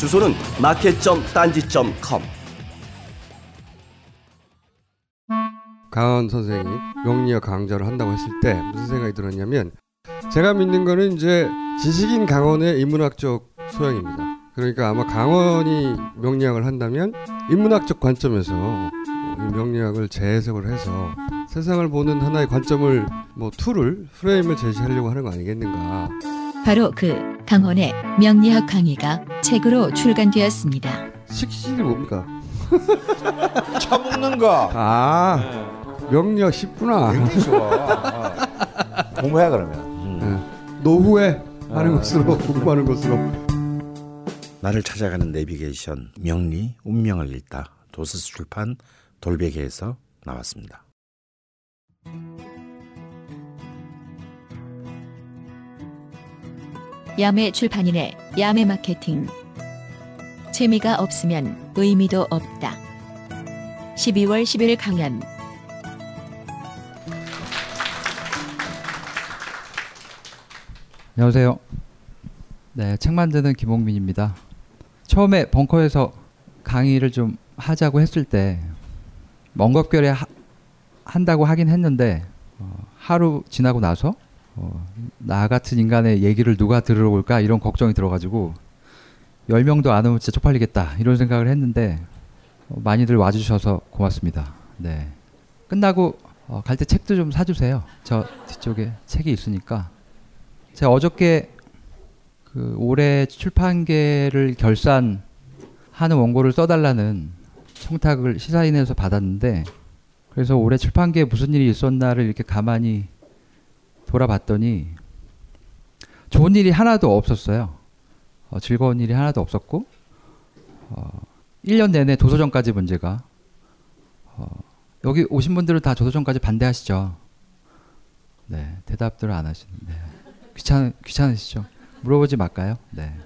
주소는 마켓.딴지.com. 강원 선생이 명리학 강좌를 한다고 했을 때 무슨 생각이 들었냐면 제가 믿는 거는 이제 지식인 강원의 인문학적 소양입니다. 그러니까 아마 강원이 명리학을 한다면 인문학적 관점에서 명리학을 재해석을 해서 세상을 보는 하나의 관점을 뭐 tool을 프레임을 제시하려고 하는 거 아니겠는가. 바로 그 강헌의 명리학 강의가 책으로 출간되었습니다. 식신이 뭡니까? 처먹는 거. 아 명리학 쉽구나. 굉장히 좋아. 어. 공부해 그러면. 음. 노후에 하는 것으로 공부하는 것으로. 나를 찾아가는 내비게이션 명리 운명을 읽다 도서스 출판 돌베개에서 나왔습니다. 야매 출판인의 야매 마케팅. 재미가 없으면 의미도 없다. 12월 10일 강연. 안녕하세요. 네, 책 만드는 김홍민입니다. 처음에 벙커에서 강의를 좀 하자고 했을 때 먼 겁결에 하, 한다고 하긴 했는데 어, 하루 지나고 나서 어, 나 같은 인간의 얘기를 누가 들으러 올까 이런 걱정이 들어가지고 10명도 안 오면 진짜 쪽팔리겠다 이런 생각을 했는데 어, 많이들 와주셔서 고맙습니다. 네. 끝나고 어, 갈때 책도 좀 사주세요. 저 뒤쪽에 책이 있으니까. 제가 어저께 그 올해 출판계를 결산하는 원고를 써달라는 청탁을 시사인에서 받았는데 그래서 올해 출판계에 무슨 일이 있었나를 이렇게 가만히 돌아봤더니 좋은 일이 하나도 없었어요. 어, 즐거운 일이 하나도 없었고 어, 1년 내내 도서정까지 문제가 어, 여기 오신 분들은 다 도서정까지 반대하시죠. 네, 대답들을 안 하시는데 귀찮 귀찮으시죠? 물어보지 말까요? 네.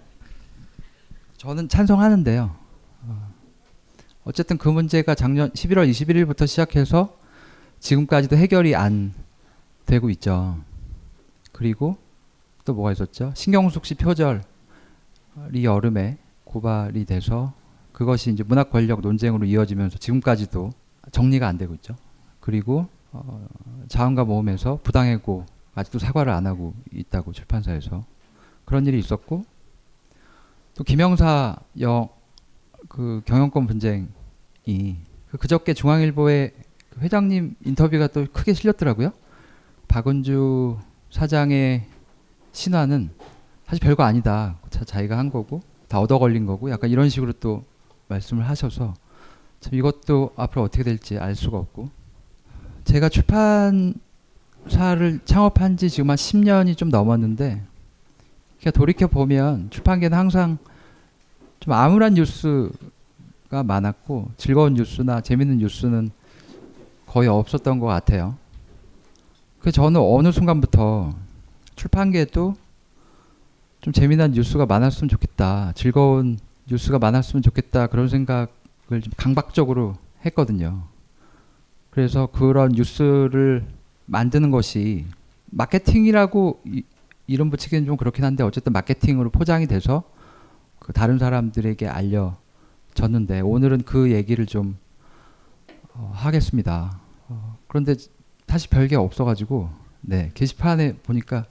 저는 찬성하는데요. 어, 어쨌든 그 문제가 작년 11월 21일부터 시작해서 지금까지도 해결이 안 되고 있죠. 그리고 또 뭐가 있었죠? 신경숙 씨 표절이 여름에 고발이 돼서 그것이 이제 문학 권력 논쟁으로 이어지면서 지금까지도 정리가 안 되고 있죠. 그리고 어, 자원과 모험에서 부당해고 아직도 사과를 안 하고 있다고 출판사에서 그런 일이 있었고 또 김영사 영그 경영권 분쟁이 그 그저께 중앙일보의 그 회장님 인터뷰가 또 크게 실렸더라고요. 박은주 사장의 신화는 사실 별거 아니다. 자, 자기가 한 거고 다 얻어 걸린 거고 약간 이런 식으로 또 말씀을 하셔서 참 이것도 앞으로 어떻게 될지 알 수가 없고 제가 출판사를 창업한 지 지금 한 10년이 좀 넘었는데 그러니까 돌이켜 보면 출판계는 항상 좀 암울한 뉴스가 많았고 즐거운 뉴스나 재밌는 뉴스는 거의 없었던 것 같아요. 그 저는 어느 순간부터 출판계도 좀 재미난 뉴스가 많았으면 좋겠다. 즐거운 뉴스가 많았으면 좋겠다. 그런 생각을 좀 강박적으로 했거든요. 그래서 그런 뉴스를 만드는 것이 마케팅이라고 이, 이름 붙이기는 좀 그렇긴 한데 어쨌든 마케팅으로 포장이 돼서 그 다른 사람들에게 알려졌는데 오늘은 그 얘기를 좀 어, 하겠습니다. 어, 그런데 사실 별게 없어가지고 네 게시판에 보니까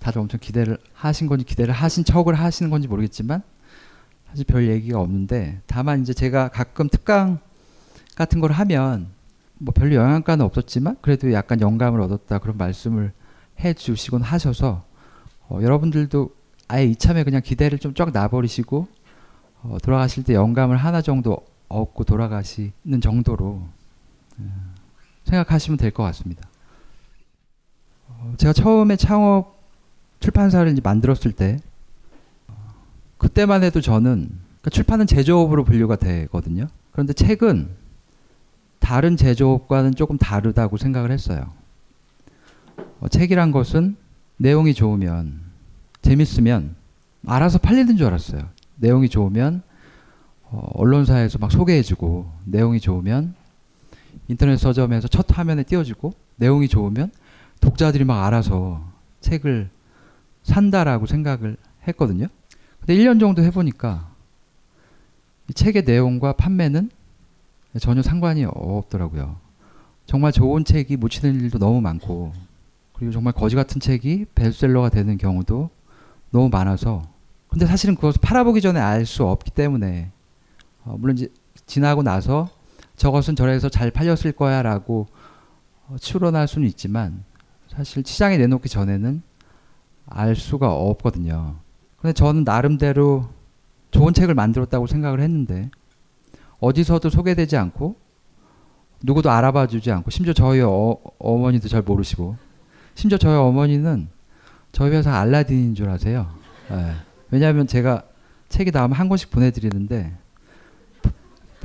다들 엄청 기대를 하신 건지 기대를 하신 척을 하시는 건지 모르겠지만 사실 별 얘기가 없는데 다만 이제 제가 가끔 특강 같은 걸 하면 뭐 별로 영향가는 없었지만 그래도 약간 영감을 얻었다 그런 말씀을 해주시곤 하셔서 어, 여러분들도 아예 이참에 그냥 기대를 좀 쫙 놔버리시고 어, 돌아가실 때 영감을 하나 정도 얻고 돌아가시는 정도로 어, 생각하시면 될 것 같습니다. 어, 제가 처음에 창업 출판사를 이제 만들었을 때 어, 그때만 해도 저는 그러니까 출판은 제조업으로 분류가 되거든요. 그런데 책은 다른 제조업과는 조금 다르다고 생각을 했어요. 어, 책이란 것은 내용이 좋으면 재밌으면 알아서 팔리는 줄 알았어요. 내용이 좋으면 어, 언론사에서 막 소개해주고 내용이 좋으면 인터넷 서점에서 첫 화면에 띄워주고 내용이 좋으면 독자들이 막 알아서 책을 산다라고 생각을 했거든요. 근데 1년 정도 해보니까 이 책의 내용과 판매는 전혀 상관이 없더라고요. 정말 좋은 책이 묻히는 일도 너무 많고 그리고 정말 거지 같은 책이 베스트셀러가 되는 경우도 너무 많아서 근데 사실은 그것을 팔아보기 전에 알 수 없기 때문에 어, 물론 이제 지나고 나서 저것은 저래서 잘 팔렸을 거야 라고 어, 추론할 수는 있지만 사실 시장에 내놓기 전에는 알 수가 없거든요. 근데 저는 나름대로 좋은 책을 만들었다고 생각을 했는데 어디서도 소개되지 않고 누구도 알아봐 주지 않고 심지어 저희 어, 어머니도 잘 모르시고 심지어 저희 어머니는 저희 회사 알라딘인 줄 아세요. 네. 왜냐하면 제가 책이 나오면 한 권씩 보내드리는데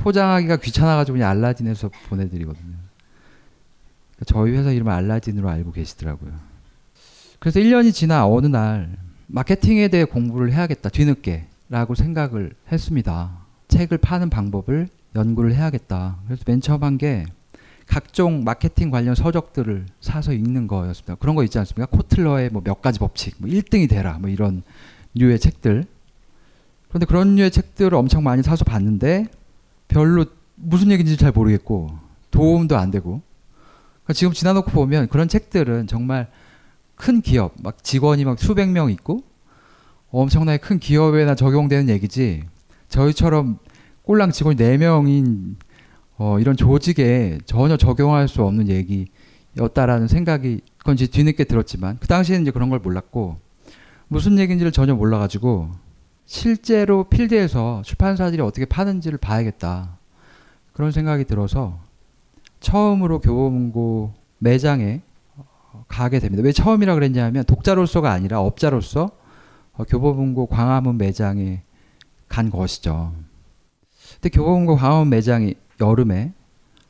포장하기가 귀찮아가지고 그냥 알라딘에서 보내드리거든요. 그러니까 저희 회사 이름을 알라딘으로 알고 계시더라고요. 그래서 1년이 지나 어느 날 마케팅에 대해 공부를 해야겠다 뒤늦게라고 생각을 했습니다. 책을 파는 방법을 연구를 해야겠다. 그래서 맨 처음 한 게 각종 마케팅 관련 서적들을 사서 읽는 거였습니다. 그런 거 있지 않습니까? 코틀러의 뭐 몇 가지 법칙, 뭐 1등이 되라, 뭐 이런 류의 책들. 그런데 그런 류의 책들을 엄청 많이 사서 봤는데 별로 무슨 얘기인지 잘 모르겠고 도움도 안 되고. 그러니까 지금 지나놓고 보면 그런 책들은 정말 큰 기업 막 직원이 막 수백 명 있고 엄청나게 큰 기업에나 적용되는 얘기지. 저희처럼 꼴랑 직원이 4명인 어, 이런 조직에 전혀 적용할 수 없는 얘기였다라는 생각이 그건 이제 뒤늦게 들었지만 그 당시에는 이제 그런 걸 몰랐고 무슨 얘기인지를 전혀 몰라가지고 실제로 필드에서 출판사들이 어떻게 파는지를 봐야겠다 그런 생각이 들어서 처음으로 교보문고 매장에 가게 됩니다. 왜 처음이라 그랬냐면 독자로서가 아니라 업자로서 어, 교보문고 광화문 매장에 간 것이죠. 근데 교보문고 광화문 매장이 여름에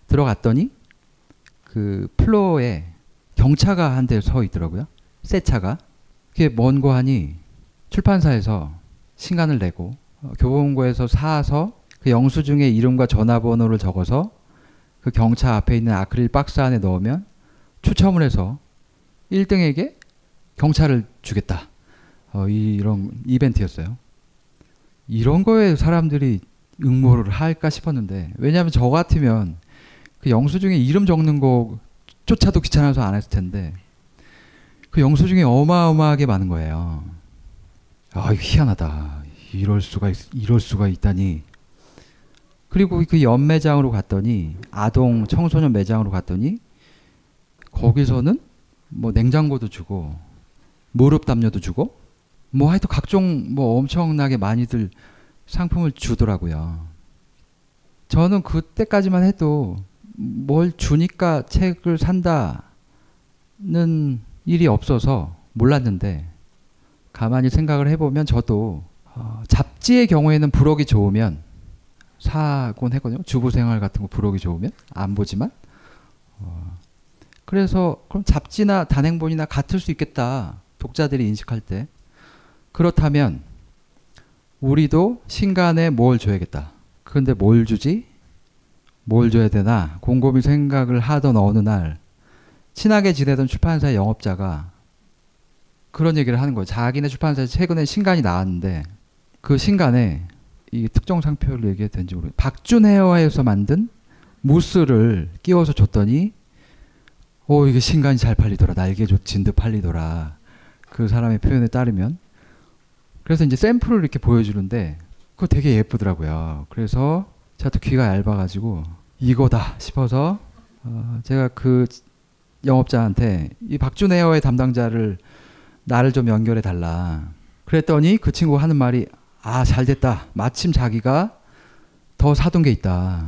들어갔더니 그 플로어에 경차가 한 대 서 있더라고요. 새 차가. 그게 뭔고 하니 출판사에서 신간을 내고 어, 교보문고에서 사서 그 영수증에 이름과 전화번호를 적어서 그 경차 앞에 있는 아크릴 박스 안에 넣으면 추첨을 해서 1등에게 경차를 주겠다. 어, 이런 이벤트였어요. 이런 거에 사람들이 응모를 할까 싶었는데 왜냐하면 저 같으면 그 영수증에 이름 적는 거조차도 귀찮아서 안 했을 텐데 그 영수증이 어마어마하게 많은 거예요. 아 희한하다. 이럴 수가 있, 이럴 수가 있다니. 그리고 그 연매장으로 갔더니 아동 청소년 매장으로 갔더니 거기서는 뭐 냉장고도 주고 무릎 담요도 주고 뭐 하여튼 각종 뭐 엄청나게 많이들 상품을 주더라고요. 저는 그때까지만 해도 뭘 주니까 책을 산다는 일이 없어서 몰랐는데 가만히 생각을 해보면 저도 어, 잡지의 경우에는 부록이 좋으면 사곤 했거든요. 주부 생활 같은 거 부록이 좋으면 안 보지만 어, 그래서 그럼 잡지나 단행본이나 같을 수 있겠다. 독자들이 인식할 때 그렇다면 우리도 신간에 뭘 줘야겠다. 그런데 뭘 주지? 뭘 줘야 되나 곰곰이 생각을 하던 어느 날 친하게 지내던 출판사의 영업자가 그런 얘기를 하는 거예요. 자기네 출판사에서 최근에 신간이 나왔는데 그 신간에 이 특정 상표를 얘기해도 되는지 모르겠어요. 박준 헤어에서 만든 무스를 끼워서 줬더니 오 이게 신간이 잘 팔리더라. 날개 좋진 듯 팔리더라. 그 사람의 표현에 따르면 그래서 이제 샘플을 이렇게 보여주는데 그거 되게 예쁘더라고요. 그래서 제가 또 귀가 얇아가지고 이거다 싶어서 어 제가 그 영업자한테 이 박준 헤어의 담당자를 나를 좀 연결해 달라. 그랬더니 그 친구가 하는 말이 아, 잘 됐다. 마침 자기가 더 사둔 게 있다.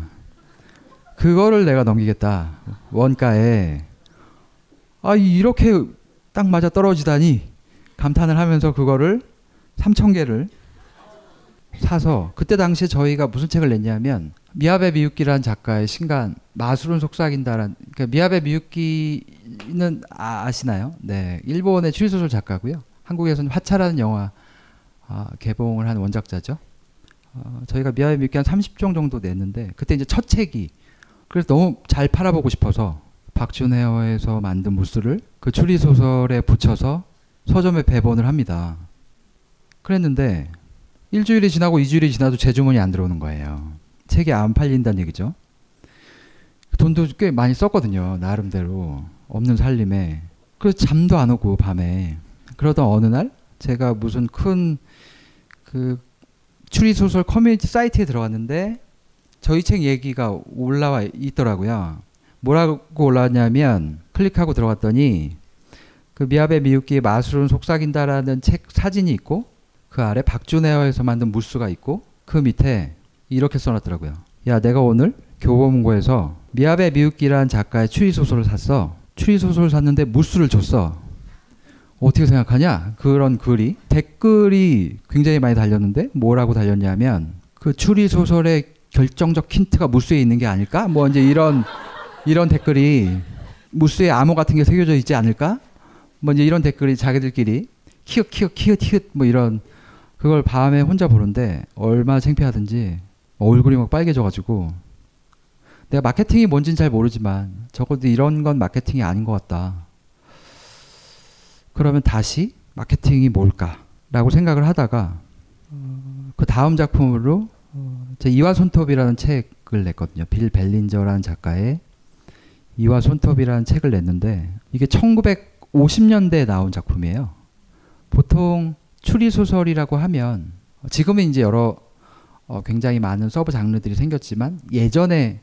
그거를 내가 넘기겠다. 원가에. 아, 이렇게 딱 맞아 떨어지다니 감탄을 하면서 그거를 3천 개를 사서 그때 당시에 저희가 무슨 책을 냈냐면 미야베 미유키라는 작가의 신간 마술은 속삭인다라는 그러니까 미야베 미유키는 아, 아시나요? 네, 일본의 추리소설 작가고요. 한국에서는 화차라는 영화 아, 개봉을 한 원작자죠. 어, 저희가 미야베 미유키 한 30종 정도 냈는데 그때 이제 첫 책이 그래서 너무 잘 팔아보고 싶어서 박준헤어에서 만든 무스를 그 추리 소설에 붙여서 서점에 배본을 합니다. 그랬는데 일주일이 지나고 이주일이 지나도 제 주문이 안 들어오는 거예요. 책이 안 팔린다는 얘기죠. 돈도 꽤 많이 썼거든요. 나름대로 없는 살림에. 그래서 잠도 안 오고 밤에. 그러던 어느 날 제가 무슨 큰 그 추리 소설 커뮤니티 사이트에 들어갔는데 저희 책 얘기가 올라와 있더라고요. 뭐라고 올라왔냐면 클릭하고 들어갔더니 그 미야베 미유키의 마술은 속삭인다라는 책 사진이 있고 그 아래 박준헤어에서 만든 무스가 있고 그 밑에 이렇게 써놨더라고요. 야 내가 오늘 교보문고에서 미야베 미유키라는 작가의 추리 소설을 샀어. 추리 소설을 샀는데 무스를 줬어. 어떻게 생각하냐? 그런 글이 댓글이 굉장히 많이 달렸는데 뭐라고 달렸냐면 그 추리 소설의 결정적 힌트가 무스에 있는 게 아닐까? 뭐 이제 이런 이런 댓글이 무스에 암호 같은 게 새겨져 있지 않을까? 뭐 이제 이런 댓글이 자기들끼리 키읔 키읔 키읔 키읔 뭐 이런 그걸 밤에 혼자 보는데 얼마나 창피하든지 얼굴이 막 빨개져가지고 내가 마케팅이 뭔진 잘 모르지만 적어도 이런 건 마케팅이 아닌 것 같다. 그러면 다시 마케팅이 뭘까라고 생각을 하다가 어, 그 다음 작품으로 어, 제 이와 손톱이라는 책을 냈거든요. 빌 밸린저라는 작가의 이와 손톱이라는 책을 냈는데 이게 1950년대에 나온 작품이에요. 보통 추리 소설이라고 하면 지금은 이제 여러 어, 굉장히 많은 sub 장르들이 생겼지만 예전에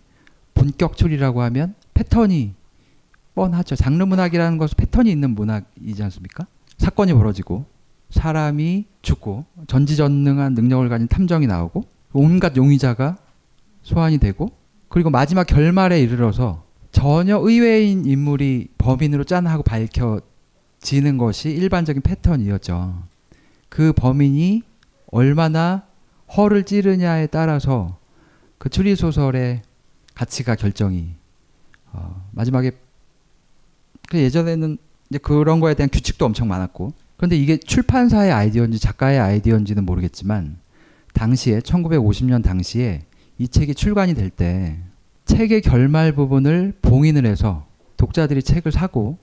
본격 추리라고 하면 패턴이 뻔하죠. 장르 문학이라는 것은 패턴이 있는 문학이지 않습니까? 사건이 벌어지고 사람이 죽고 전지전능한 능력을 가진 탐정이 나오고 온갖 용의자가 소환이 되고 그리고 마지막 결말에 이르러서 전혀 의외인 인물이 범인으로 짠하고 밝혀지는 것이 일반적인 패턴이었죠. 그 범인이 얼마나 허를 찌르냐에 따라서 그 추리 소설의 가치가 결정이 어, 마지막에 그 예전에는 이제 그런 거에 대한 규칙도 엄청 많았고 그런데 이게 출판사의 아이디어인지 작가의 아이디어인지는 모르겠지만 당시에 1950년 당시에 이 책이 출간이 될 때 책의 결말 부분을 봉인을 해서 독자들이 책을 사고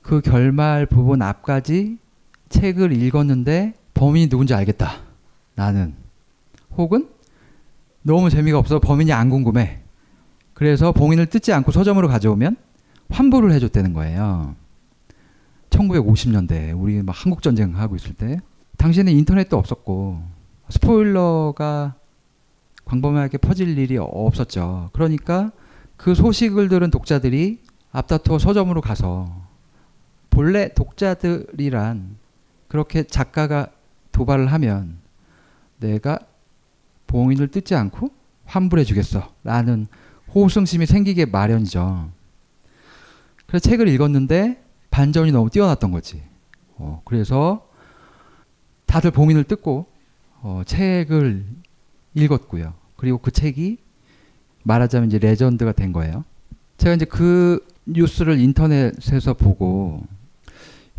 그 결말 부분 앞까지 책을 읽었는데 범인이 누군지 알겠다. 나는. 혹은 너무 재미가 없어 범인이 안 궁금해. 그래서 봉인을 뜯지 않고 서점으로 가져오면 환불을 해줬다는 거예요. 1950년대 우리 막 한국 전쟁 하고 있을 때 당시에는 인터넷도 없었고 스포일러가 광범위하게 퍼질 일이 없었죠. 그러니까 그 소식을 들은 독자들이 앞다투어 서점으로 가서 본래 독자들이란 그렇게 작가가 도발을 하면 내가 봉인을 뜯지 않고 환불해 주겠어 라는 호승심이 생기게 마련이죠. 그래서 책을 읽었는데 반전이 너무 뛰어났던 거지. 어, 그래서 다들 봉인을 뜯고 어, 책을 읽었고요. 그리고 그 책이 말하자면 이제 레전드가 된 거예요. 제가 이제 그 뉴스를 인터넷에서 보고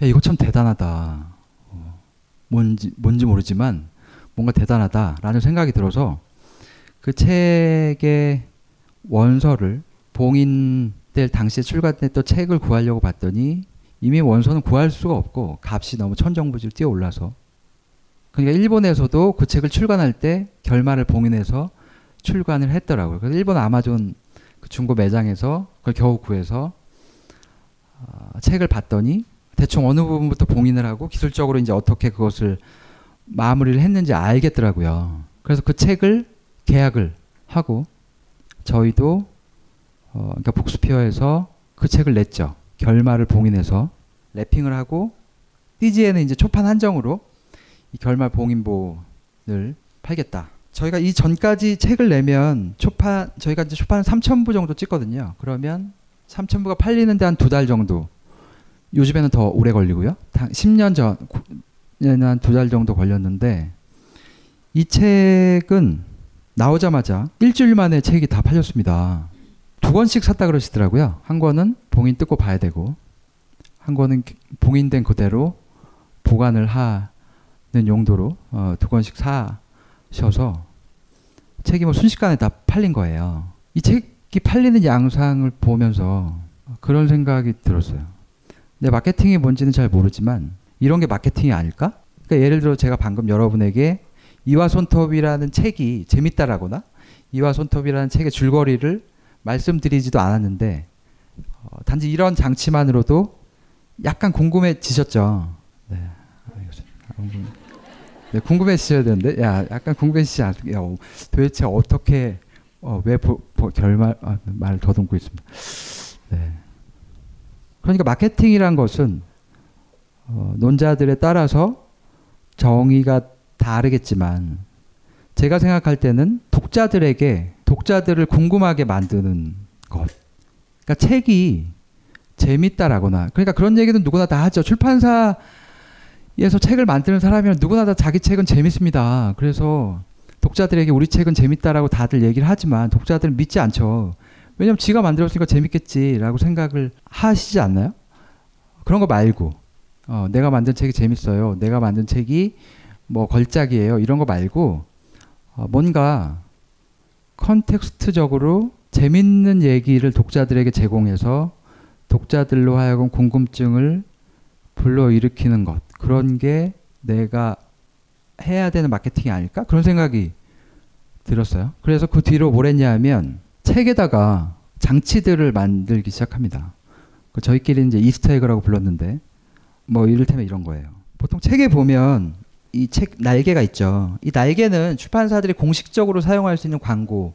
야 이거 참 대단하다. 어, 뭔지 뭔지 모르지만 뭔가 대단하다라는 생각이 들어서 그 책의 원서를 봉인될 당시에 출간됐던 책을 구하려고 봤더니 이미 원서는 구할 수가 없고 값이 너무 천정부지로 뛰어 올라서 그러니까 일본에서도 그 책을 출간할 때 결말을 봉인해서 출간을 했더라고요. 그래서 일본 아마존 그 중고 매장에서 그걸 겨우 구해서 어, 책을 봤더니 대충 어느 부분부터 봉인을 하고 기술적으로 이제 어떻게 그것을 마무리를 했는지 알겠더라고요. 그래서 그 책을 계약을 하고 저희도 어, 그러니까 북스피어에서 그 책을 냈죠. 결말을 봉인해서 랩핑을 하고 띠지에는 이제 초판 한정으로 이 결말 봉인본을 팔겠다. 저희가 이 전까지 책을 내면 초판 저희가 이제 초판 3,000부 정도 찍거든요. 그러면 3,000부가 팔리는데 한 두 달 정도. 요즘에는 더 오래 걸리고요. 10년 전에는 한 두 달 정도 걸렸는데 이 책은 나오자마자 일주일 만에 책이 다 팔렸습니다. 두 권씩 샀다 그러시더라고요. 한 권은 봉인 뜯고 봐야 되고 한 권은 봉인된 그대로 보관을 하는 용도로 어, 두 권씩 사셔서 책이 뭐 순식간에 다 팔린 거예요. 이 책이 팔리는 양상을 보면서 그런 생각이 들었어요. 내 마케팅이 뭔지는 잘 모르지만 이런 게 마케팅이 아닐까? 그러니까 예를 들어 제가 방금 여러분에게 이와 손톱이라는 책이 재밌다라거나 이와 손톱이라는 책의 줄거리를 말씀드리지도 않았는데 어, 단지 이런 장치만으로도 약간 궁금해지셨죠. 네. 네, 궁금해지셔야 되는데, 야, 약간 궁금해지지 않습니까? 야, 도대체 어떻게, 어, 왜 보, 보, 결말, 아, 말 더듬고 있습니다. 네. 그러니까 마케팅이란 것은, 어, 논자들에 따라서 정의가 다르겠지만, 제가 생각할 때는 독자들에게, 독자들을 궁금하게 만드는 것. 그러니까 책이 재밌다라거나, 그러니까 그런 얘기는 누구나 다 하죠. 출판사, 에서 책을 만드는 사람이면 누구나 다 자기 책은 재밌습니다. 그래서 독자들에게 우리 책은 재밌다라고 다들 얘기를 하지만 독자들은 믿지 않죠. 왜냐면 지가 만들었으니까 재밌겠지라고 생각을 하시지 않나요? 그런 거 말고 어, 내가 만든 책이 재밌어요. 내가 만든 책이 뭐 걸작이에요. 이런 거 말고 어, 뭔가 컨텍스트적으로 재밌는 얘기를 독자들에게 제공해서 독자들로 하여금 궁금증을 불러일으키는 것 그런 게 내가 해야 되는 마케팅이 아닐까 그런 생각이 들었어요. 그래서 그 뒤로 뭘 했냐면 책에다가 장치들을 만들기 시작합니다. 그 저희끼리 이제 Easter egg라고 불렀는데 뭐 이를테면 이런 거예요. 보통 책에 보면 이 책 날개가 있죠. 이 날개는 출판사들이 공식적으로 사용할 수 있는 광고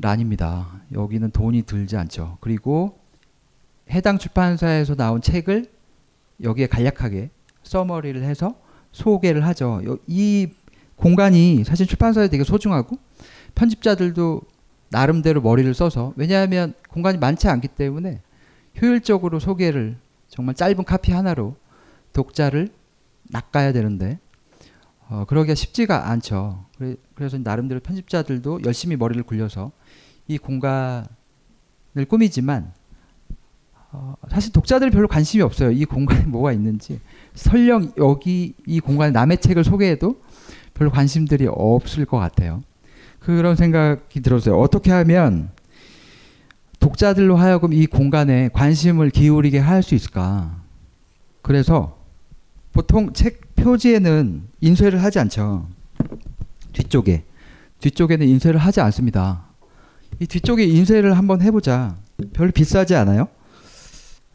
란입니다. 여기는 돈이 들지 않죠. 그리고 해당 출판사에서 나온 책을 여기에 간략하게 서머리를 해서 소개를 하죠. 이 공간이 사실 출판사에 되게 소중하고 편집자들도 나름대로 머리를 써서 왜냐하면 공간이 많지 않기 때문에 효율적으로 소개를 정말 짧은 카피 하나로 독자를 낚아야 되는데 어, 그러기가 쉽지가 않죠. 그래, 서 나름대로 편집자들도 열심히 머리를 굴려서 이 공간을 꾸미지만 어, 사실 독자들 별로 관심이 없어요. 이 공간에 뭐가 있는지. 설령 여기 이 공간에 남의 책을 소개해도 별로 관심들이 없을 것 같아요. 그런 생각이 들었어요. 어떻게 하면 독자들로 하여금 이 공간에 관심을 기울이게 할 수 있을까? 그래서 보통 책 표지에는 인쇄를 하지 않죠. 뒤쪽에. 뒤쪽에는 인쇄를 하지 않습니다. 이 뒤쪽에 인쇄를 한번 해보자. 별로 비싸지 않아요?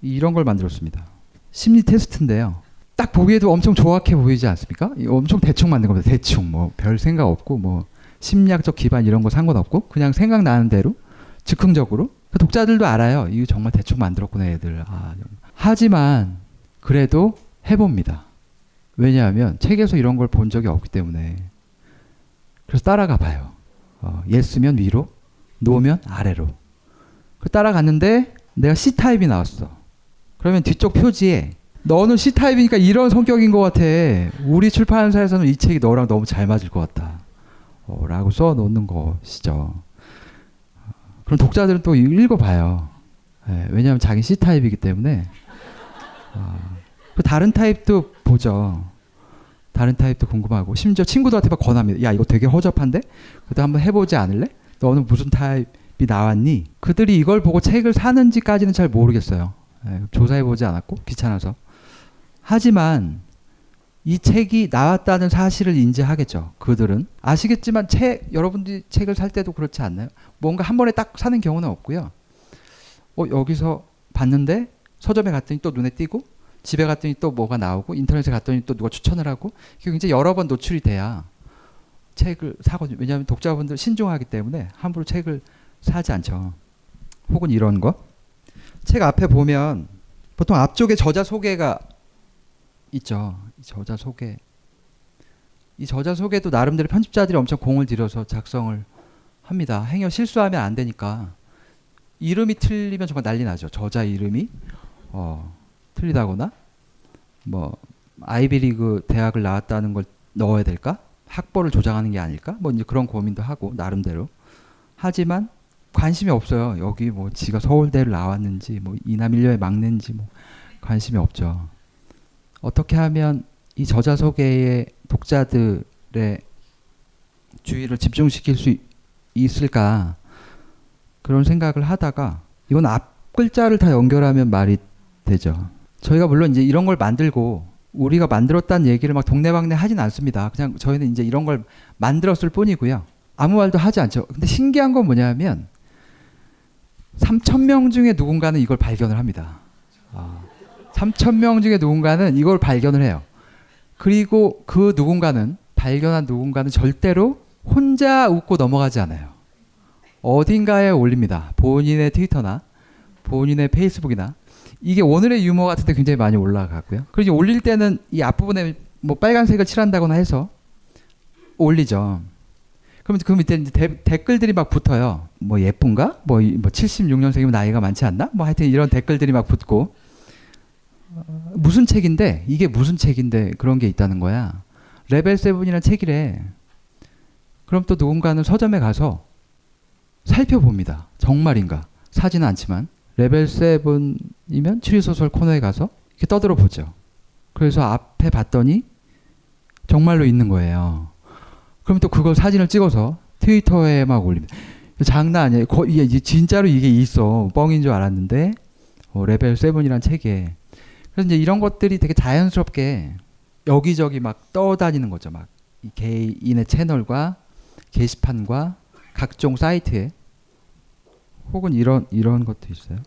이런 걸 만들었습니다. 심리 테스트인데요. 딱 보기에도 엄청 조악해 보이지 않습니까? 엄청 대충 만든 겁니다. 대충 뭐 별 생각 없고 뭐 심리학적 기반 이런 거 상관없고 그냥 생각나는 대로 즉흥적으로 그 독자들도 알아요. 이거 정말 대충 만들었구나 애들. 아, 하지만 그래도 해봅니다. 왜냐하면 책에서 이런 걸 본 적이 없기 때문에 그래서 따라가 봐요. 어, 예스면 위로, 노면 아래로. 그 따라갔는데 내가 C 타입이 나왔어. 그러면 뒤쪽 표지에 너는 C타입이니까 이런 성격인 것 같아. 우리 출판사에서는 이 책이 너랑 너무 잘 맞을 것 같다. 어, 라고 써 놓는 것이죠. 그럼 독자들은 또 읽어봐요. 네, 왜냐하면 자기 C타입이기 때문에. 어, 다른 타입도 보죠. 다른 타입도 궁금하고 심지어 친구들한테 막 권합니다. 야 이거 되게 허접한데? 그래도 한번 해보지 않을래? 너는 무슨 타입 나왔니? 그들이 이걸 보고 책을 사는지까지는 잘 모르겠어요. 예, 조사해 보지 않았고 귀찮아서. 하지만 이 책이 나왔다는 사실을 인지하겠죠. 그들은 아시겠지만 책 여러분들이 책을 살 때도 그렇지 않나요? 뭔가 한 번에 딱 사는 경우는 없고요. 어 여기서 봤는데 서점에 갔더니 또 눈에 띄고 집에 갔더니 또 뭐가 나오고 인터넷에 갔더니 또 누가 추천을 하고 이게 여러 번 노출이 돼야 책을 사거든요. 왜냐하면 독자분들 신중하기 때문에 함부로 책을 사지 않죠. 혹은 이런 거. 책 앞에 보면 보통 앞쪽에 저자 소개가 있죠. 저자 소개. 이 저자 소개도 나름대로 편집자들이 엄청 공을 들여서 작성을 합니다. 행여 실수하면 안 되니까 이름이 틀리면 정말 난리 나죠. 저자 이름이 어, 틀리다거나 뭐 아이비리그 대학을 나왔다는 걸 넣어야 될까? 학벌을 조장하는 게 아닐까? 뭐 이제 그런 고민도 하고 나름대로 하지만 관심이 없어요. 여기 뭐 지가 서울대를 나왔는지 뭐 이남일녀의 막내인지 뭐 관심이 없죠. 어떻게 하면 이 저자 소개의 독자들의 주의를 집중시킬 수 있을까 그런 생각을 하다가 이건 앞 글자를 다 연결하면 말이 되죠. 저희가 물론 이제 이런 걸 만들고 우리가 만들었다는 얘기를 막 동네방네 하진 않습니다. 그냥 저희는 이제 이런 걸 만들었을 뿐이고요. 아무 말도 하지 않죠. 근데 신기한 건 뭐냐면 3천 명 중에 누군가는 이걸 발견을 합니다. 아, 3천 명 중에 누군가는 이걸 발견을 해요. 그리고 그 누군가는 발견한 누군가는 절대로 혼자 웃고 넘어가지 않아요. 어딘가에 올립니다. 본인의 트위터나 본인의 페이스북이나 이게 오늘의 유머 같은데 굉장히 많이 올라가고요. 그리고 올릴 때는 이 앞부분에 뭐 빨간색을 칠한다거나 해서 올리죠. 그럼 그 밑에 이제 대, 댓글들이 막 붙어요. 뭐 예쁜가? 뭐, 뭐 76년생이면 나이가 많지 않나? 뭐 하여튼 이런 댓글들이 막 붙고 어, 무슨 책인데 이게 무슨 책인데 그런 게 있다는 거야. 레벨 7이라는 책이래. 그럼 또 누군가는 서점에 가서 살펴봅니다. 정말인가? 사지는 않지만 레벨 7이면 추리소설 코너에 가서 이렇게 떠들어 보죠. 그래서 앞에 봤더니 정말로 있는 거예요. 그럼 또 그걸 사진을 찍어서 트위터에 막 올립니다. 장난 아니에요. 거, 이게 진짜로 이게 있어. 뻥인 줄 알았는데 어, 레벨 7이란 책에 그래서 이제 이런 것들이 되게 자연스럽게 여기저기 막 떠다니는 거죠. 막 개인의 채널과 게시판과 각종 사이트에 혹은 이런 이런 것도 있어요.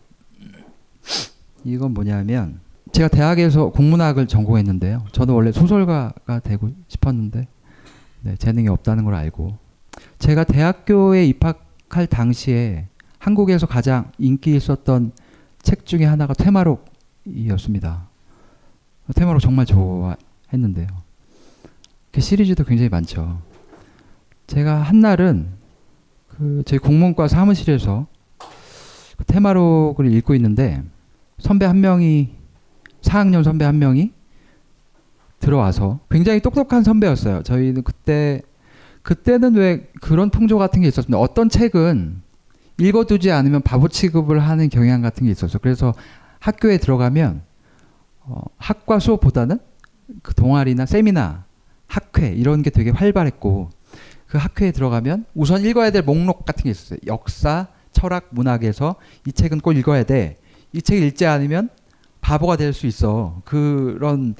이건 뭐냐면 제가 대학에서 국문학을 전공했는데요. 저는 원래 소설가가 되고 싶었는데 네, 재능이 없다는 걸 알고 제가 대학교에 입학할 당시에 한국에서 가장 인기 있었던 책 중에 하나가 테마록 이었습니다. 테마록 정말 좋아했는데요. 그 시리즈도 굉장히 많죠. 제가 한날은 그 저희 국문과 사무실에서 그 테마록을 읽고 있는데 선배 한 명이 4학년 선배 한 명이 들어와서 굉장히 똑똑한 선배였어요. 저희는 그때 그때는 왜 그런 풍조 같은 게 있었습니다. 어떤 책은 읽어두지 않으면 바보 취급을 하는 경향 같은 게 있었어요. 그래서 학교에 들어가면 어, 학과 수업보다는 그 동아리나 세미나, 학회 이런 게 되게 활발했고 그 학회에 들어가면 우선 읽어야 될 목록 같은 게 있었어요. 역사, 철학, 문학에서 이 책은 꼭 읽어야 돼. 이 책 읽지 않으면 바보가 될 수 있어. 그런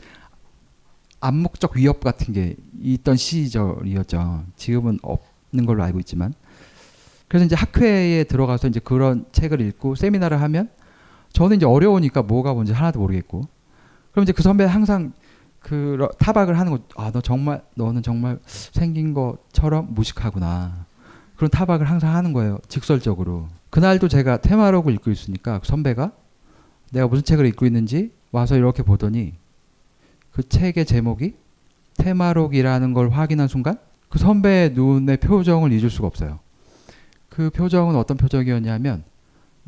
암묵적 위협 같은 게 있던 시절이었죠. 지금은 없는 걸로 알고 있지만. 그래서 이제 학회에 들어가서 이제 그런 책을 읽고 세미나를 하면 저는 이제 어려우니까 뭐가 뭔지 하나도 모르겠고. 그럼 이제 그 선배 항상 그 타박을 하는 거, 아, 너 정말, 너는 정말 생긴 것처럼 무식하구나. 그런 타박을 항상 하는 거예요. 직설적으로. 그날도 제가 테마록을 읽고 있으니까 선배가 내가 무슨 책을 읽고 있는지 와서 이렇게 보더니 그 책의 제목이 테마록이라는 걸 확인한 순간 그 선배의 눈의 표정을 잊을 수가 없어요. 그 표정은 어떤 표정이었냐면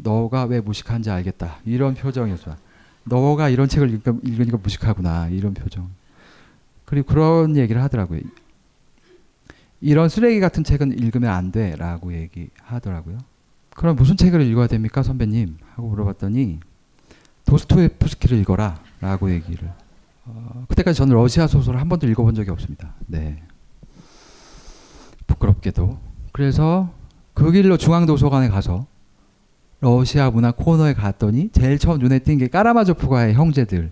너가 왜 무식한지 알겠다. 이런 표정이었어요. 너가 이런 책을 읽으니까 무식하구나. 이런 표정. 그리고 그런 얘기를 하더라고요. 이런 쓰레기 같은 책은 읽으면 안 돼. 라고 얘기하더라고요. 그럼 무슨 책을 읽어야 됩니까, 선배님? 하고 물어봤더니 도스토옙스키를 읽어라. 라고 얘기를 어, 그때까지 저는 러시아 소설을 한 번도 읽어본 적이 없습니다. 네. 부끄럽게도. 그래서 그 길로 중앙도서관에 가서 러시아 문화 코너에 갔더니 제일 처음 눈에 띈 게 까라마조프가의 형제들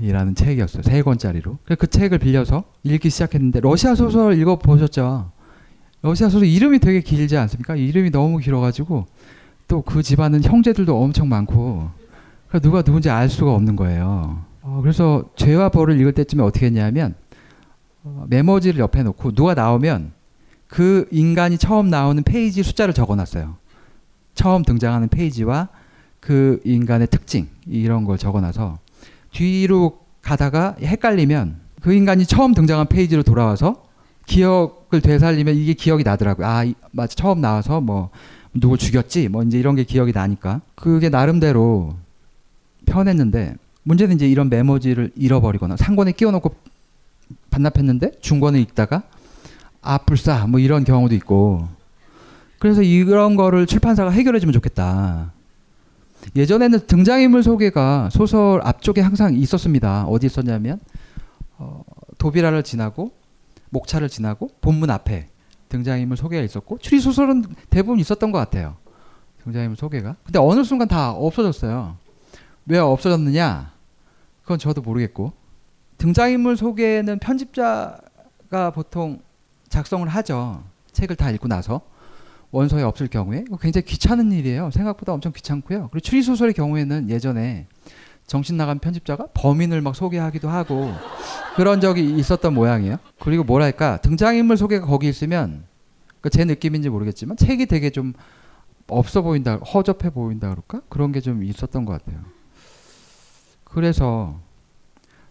이라는 책이었어요. 세 권짜리로. 그 책을 빌려서 읽기 시작했는데 러시아 소설 읽어 보셨죠? 러시아 소설 이름이 되게 길지 않습니까? 이름이 너무 길어가지고 또 그 집안은 형제들도 엄청 많고 누가 누군지 알 수가 없는 거예요. 어, 그래서 죄와 벌을 읽을 때쯤에 어떻게 했냐면 어, 메모지를 옆에 놓고 누가 나오면 그 인간이 처음 나오는 페이지 숫자를 적어놨어요. 처음 등장하는 페이지와 그 인간의 특징 이런 걸 적어놔서 뒤로 가다가 헷갈리면 그 인간이 처음 등장한 페이지로 돌아와서 기억을 되살리면 이게 기억이 나더라고요. 아, 이- 맞아. 처음 나와서 뭐 누굴 죽였지? 뭐 이제 이런 게 기억이 나니까 그게 나름대로 편했는데 문제는 이제 이런 메모지를 잃어버리거나 상권에 끼워놓고 반납했는데 중권에 읽다가 아 불사 뭐 이런 경우도 있고 그래서 이런 거를 출판사가 해결해 주면 좋겠다. 예전에는 등장인물 소개가 소설 앞쪽에 항상 있었습니다. 어디 있었냐면 어, 도비라를 지나고 목차를 지나고 본문 앞에 등장인물 소개가 있었고 추리 소설은 대부분 있었던 것 같아요. 등장인물 소개가. 근데 어느 순간 다 없어졌어요. 왜 없어졌느냐? 그건 저도 모르겠고 등장인물 소개는 편집자가 보통 작성을 하죠. 책을 다 읽고 나서 원서에 없을 경우에 굉장히 귀찮은 일이에요. 생각보다 엄청 귀찮고요. 그리고 추리 소설의 경우에는 예전에 정신 나간 편집자가 범인을 막 소개하기도 하고 그런 적이 있었던 모양이에요. 그리고 뭐랄까 등장인물 소개가 거기 있으면 그제 느낌인지 모르겠지만 책이 되게 좀 없어 보인다, 허접해 보인다 그럴까 그런 게 좀 있었던 것 같아요. 그래서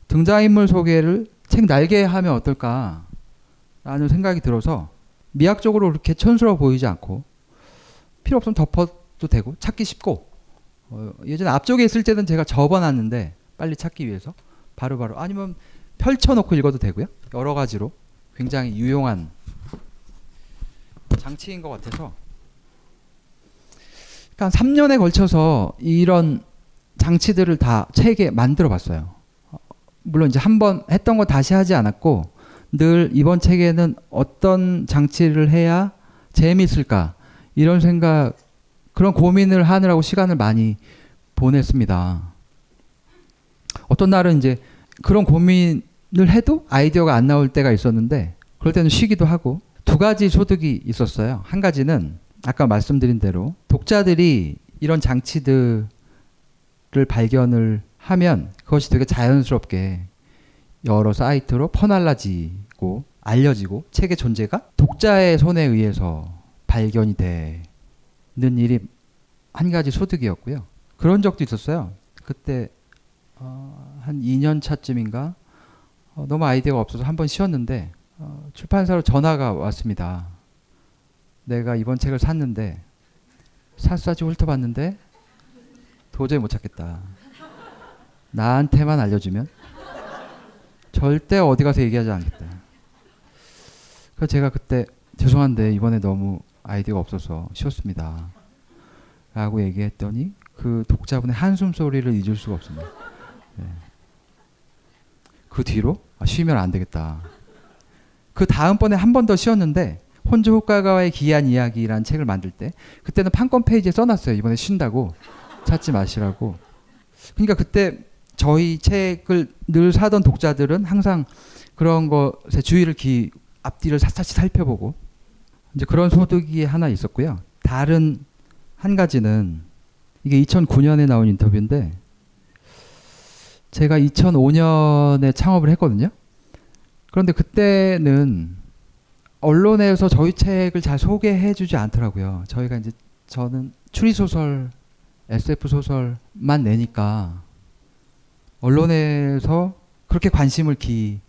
등장인물 소개를 책 날개에 하면 어떨까라는 생각이 들어서 미학적으로 그렇게 촌스러워 보이지 않고 필요 없으면 덮어도 되고 찾기 쉽고 어, 예전에 앞쪽에 있을 때는 제가 접어놨는데 빨리 찾기 위해서 바로 바로 아니면 펼쳐놓고 읽어도 되고요 여러 가지로 굉장히 유용한 장치인 것 같아서 그러니까 3년에 걸쳐서 이런 장치들을 다 책에 만들어 봤어요. 어, 물론 이제 한 번 했던 거 다시 하지 않았고 늘 이번 책에는 어떤 장치를 해야 재미있을까 이런 생각 그런 고민을 하느라고 시간을 많이 보냈습니다. 어떤 날은 이제 그런 고민을 해도 아이디어가 안 나올 때가 있었는데 그럴 때는 쉬기도 하고 두 가지 소득이 있었어요. 한 가지는 아까 말씀드린 대로 독자들이 이런 장치들을 발견을 하면 그것이 되게 자연스럽게 여러 사이트로 퍼날라지 고 알려지고 책의 존재가 독자의 손에 의해서 발견이 되는 일이 한 가지 소득이었고요. 그런 적도 있었어요. 그때 어, 한 2년 차쯤인가 어, 너무 아이디어가 없어서 한 번 쉬었는데 어, 출판사로 전화가 왔습니다. 내가 이번 책을 샀는데 샅샅이 훑어봤는데 도저히 못 찾겠다. 나한테만 알려주면 절대 어디 가서 얘기하지 않겠다. 그래서 제가 그때 죄송한데 이번에 너무 아이디어가 없어서 쉬었습니다. 라고 얘기했더니 그 독자분의 한숨 소리를 잊을 수가 없습니다. 네. 그 뒤로 아, 쉬면 안 되겠다. 그 다음번에 한 번 더 쉬었는데 혼주 호가가와의 기이한 이야기라는 책을 만들 때 그때는 판권 페이지에 써놨어요. 이번에 쉰다고 찾지 마시라고. 그러니까 그때 저희 책을 늘 사던 독자들은 항상 그런 것에 주의를 기 앞뒤를 샅샅이 살펴보고 이제 그런 소득이 하나 있었고요. 다른 한 가지는 이게 2009년에 나온 인터뷰인데 제가 2005년에 창업을 했거든요. 그런데 그때는 언론에서 저희 책을 잘 소개해 주지 않더라고요. 저희가 이제 저는 추리 소설, SF 소설만 내니까 언론에서 그렇게 관심을 기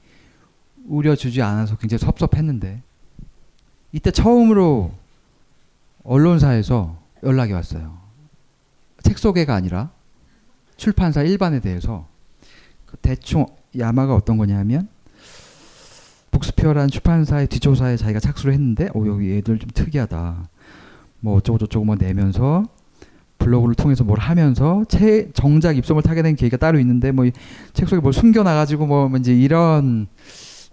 울여주지 않아서 굉장히 섭섭했는데 이때 처음으로 언론사에서 연락이 왔어요. 책 소개가 아니라 출판사 일반에 대해서 그 대충 야마가 어떤 거냐면 북스피어라는 출판사의 뒷조사에 자기가 착수를 했는데 어 여기 애들 좀 특이하다. 뭐 어쩌고 저쩌고 뭐 내면서 블로그를 통해서 뭘 하면서 책 정작 입소문을 타게 된 계기가 따로 있는데 뭐 책 속에 뭘 숨겨 놔 가지고 뭐 이제 이런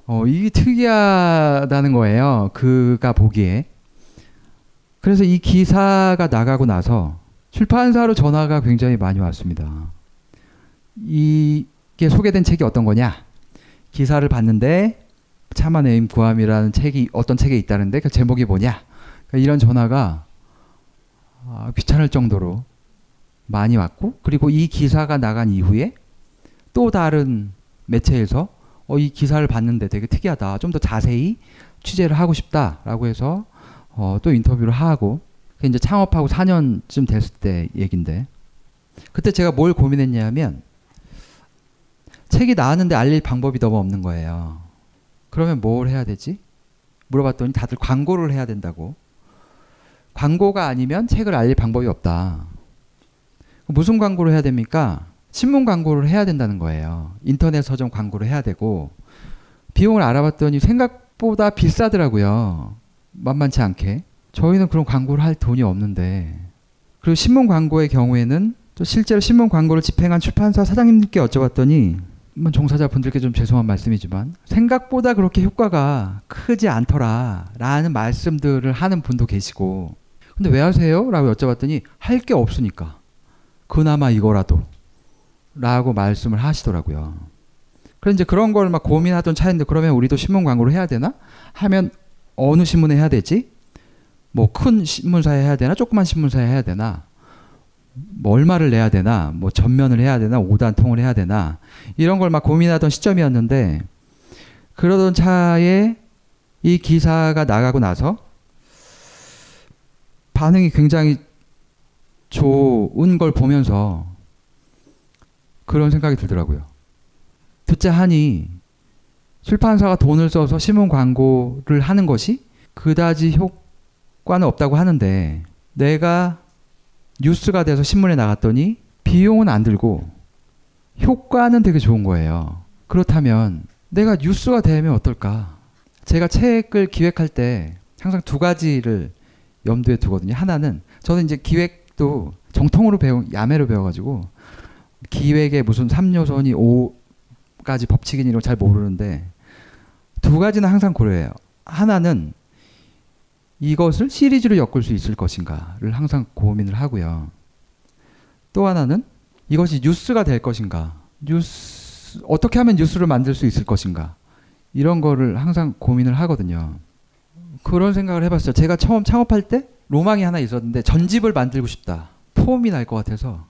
어 이게 특이하다는 거예요. 그가 보기에. 그래서 이 기사가 나가고 나서 출판사로 전화가 굉장히 많이 왔습니다. 이게 소개된 책이 어떤 거냐? 기사를 봤는데 차마네임 구함이라는 책이 어떤 책에 있다는데 그 제목이 뭐냐? 그러니까 이런 전화가 아, 귀찮을 정도로 많이 왔고 그리고 이 기사가 나간 이후에 또 다른 매체에서 어, 이 기사를 봤는데 되게 특이하다. 좀 더 자세히 취재를 하고 싶다라고 해서 어, 또 인터뷰를 하고 이제 창업하고 4년쯤 됐을 때 얘긴데 그때 제가 뭘 고민했냐면 책이 나왔는데 알릴 방법이 너무 없는 거예요. 그러면 뭘 해야 되지? 물어봤더니 다들 광고를 해야 된다고. 광고가 아니면 책을 알릴 방법이 없다. 무슨 광고를 해야 됩니까? 신문 광고를 해야 된다는 거예요. 인터넷 서점 광고를 해야 되고 비용을 알아봤더니 생각보다 비싸더라고요. 만만치 않게. 저희는 그런 광고를 할 돈이 없는데 그리고 신문 광고의 경우에는 또 실제로 신문 광고를 집행한 출판사 사장님께 여쭤봤더니 뭐 종사자분들께 좀 죄송한 말씀이지만 생각보다 그렇게 효과가 크지 않더라라는 말씀들을 하는 분도 계시고 근데 왜 하세요? 라고 여쭤봤더니 할 게 없으니까 그나마 이거라도 라고 말씀을 하시더라고요. 그래서 이제 그런 걸 막 고민하던 차인데 그러면 우리도 신문 광고를 해야 되나? 하면 어느 신문에 해야 되지? 뭐 큰 신문사에 해야 되나? 조그만 신문사에 해야 되나? 뭐 얼마를 내야 되나? 뭐 전면을 해야 되나? 오단통을 해야 되나? 이런 걸 막 고민하던 시점이었는데 그러던 차에 이 기사가 나가고 나서 반응이 굉장히 좋은 걸 보면서 그런 생각이 들더라고요. 듣자 하니 출판사가 돈을 써서 신문 광고를 하는 것이 그다지 효과는 없다고 하는데 내가 뉴스가 돼서 신문에 나갔더니 비용은 안 들고 효과는 되게 좋은 거예요. 그렇다면 내가 뉴스가 되면 어떨까? 제가 책을 기획할 때 항상 두 가지를 염두에 두거든요. 하나는 저는 이제 기획도 정통으로 배운 야매로 배워가지고 기획의 무슨 3요선이 5가지 법칙인 이런 잘 모르는데 두 가지는 항상 고려해요. 하나는 이것을 시리즈로 엮을 수 있을 것인가를 항상 고민을 하고요. 또 하나는 이것이 뉴스가 될 것인가, 뉴스 어떻게 하면 뉴스를 만들 수 있을 것인가 이런 거를 항상 고민을 하거든요. 그런 생각을 해봤어요. 제가 처음 창업할 때 로망이 하나 있었는데 전집을 만들고 싶다. 폼이 날 것 같아서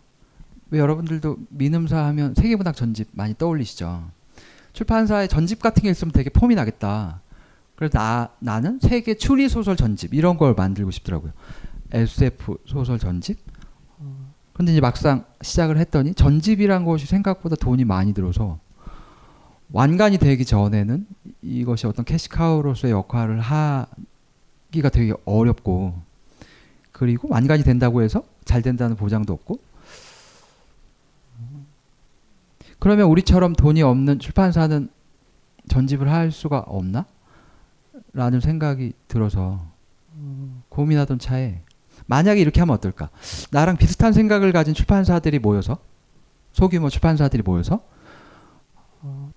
왜 여러분들도 민음사 하면 세계문학 전집 많이 떠올리시죠? 출판사에 전집 같은 게 있으면 되게 폼이 나겠다. 그래서 나, 나는 세계 추리 소설 전집 이런 걸 만들고 싶더라고요. SF 소설 전집. 근데 이제 막상 시작을 했더니 전집이란 것이 생각보다 돈이 많이 들어서 완간이 되기 전에는 이것이 어떤 캐시카우로서의 역할을 하기가 되게 어렵고 그리고 완간이 된다고 해서 잘 된다는 보장도 없고 그러면 우리처럼 돈이 없는 출판사는 전집을 할 수가 없나? 라는 생각이 들어서 고민하던 차에 만약에 이렇게 하면 어떨까? 나랑 비슷한 생각을 가진 출판사들이 모여서 소규모 출판사들이 모여서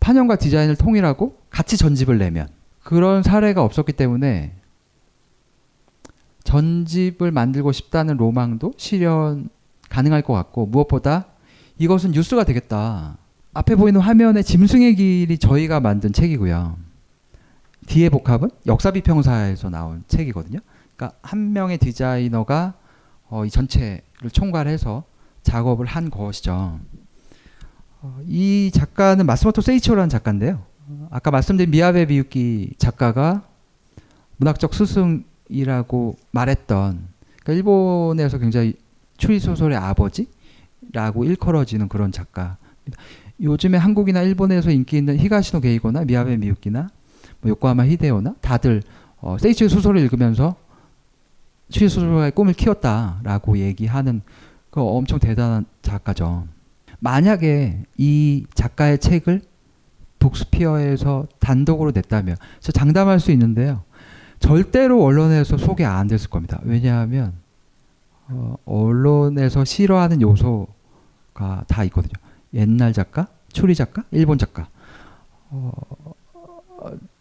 판형과 디자인을 통일하고 같이 전집을 내면 그런 사례가 없었기 때문에 전집을 만들고 싶다는 로망도 실현 가능할 것 같고 무엇보다 이것은 뉴스가 되겠다. 앞에 보이는 화면에 짐승의 길이 저희가 만든 책이고요. 뒤에 복합은 역사비평사에서 나온 책이거든요. 그러니까 한 명의 디자이너가 어, 이 전체를 총괄해서 작업을 한 것이죠. 어, 이 작가는 마스모토 세이치오라는 작가인데요. 아까 말씀드린 미야베 미유키 작가가 문학적 스승이라고 말했던 그러니까 일본에서 굉장히 추리 소설의 아버지라고 일컬어지는 그런 작가. 요즘에 한국이나 일본에서 인기 있는 히가시노 게이거나 미야베 미유키나 뭐 요코하마 히데오나 다들 어, 세이치의 소설을 읽으면서 추리 소설가의 꿈을 키웠다라고 얘기하는 그 엄청 대단한 작가죠. 만약에 이 작가의 책을 북스피어에서 단독으로 냈다면 저 장담할 수 있는데요. 절대로 언론에서 소개 안 됐을 겁니다. 왜냐하면 어, 언론에서 싫어하는 요소가 다 있거든요. 옛날 작가, 추리 작가, 일본 작가. 어,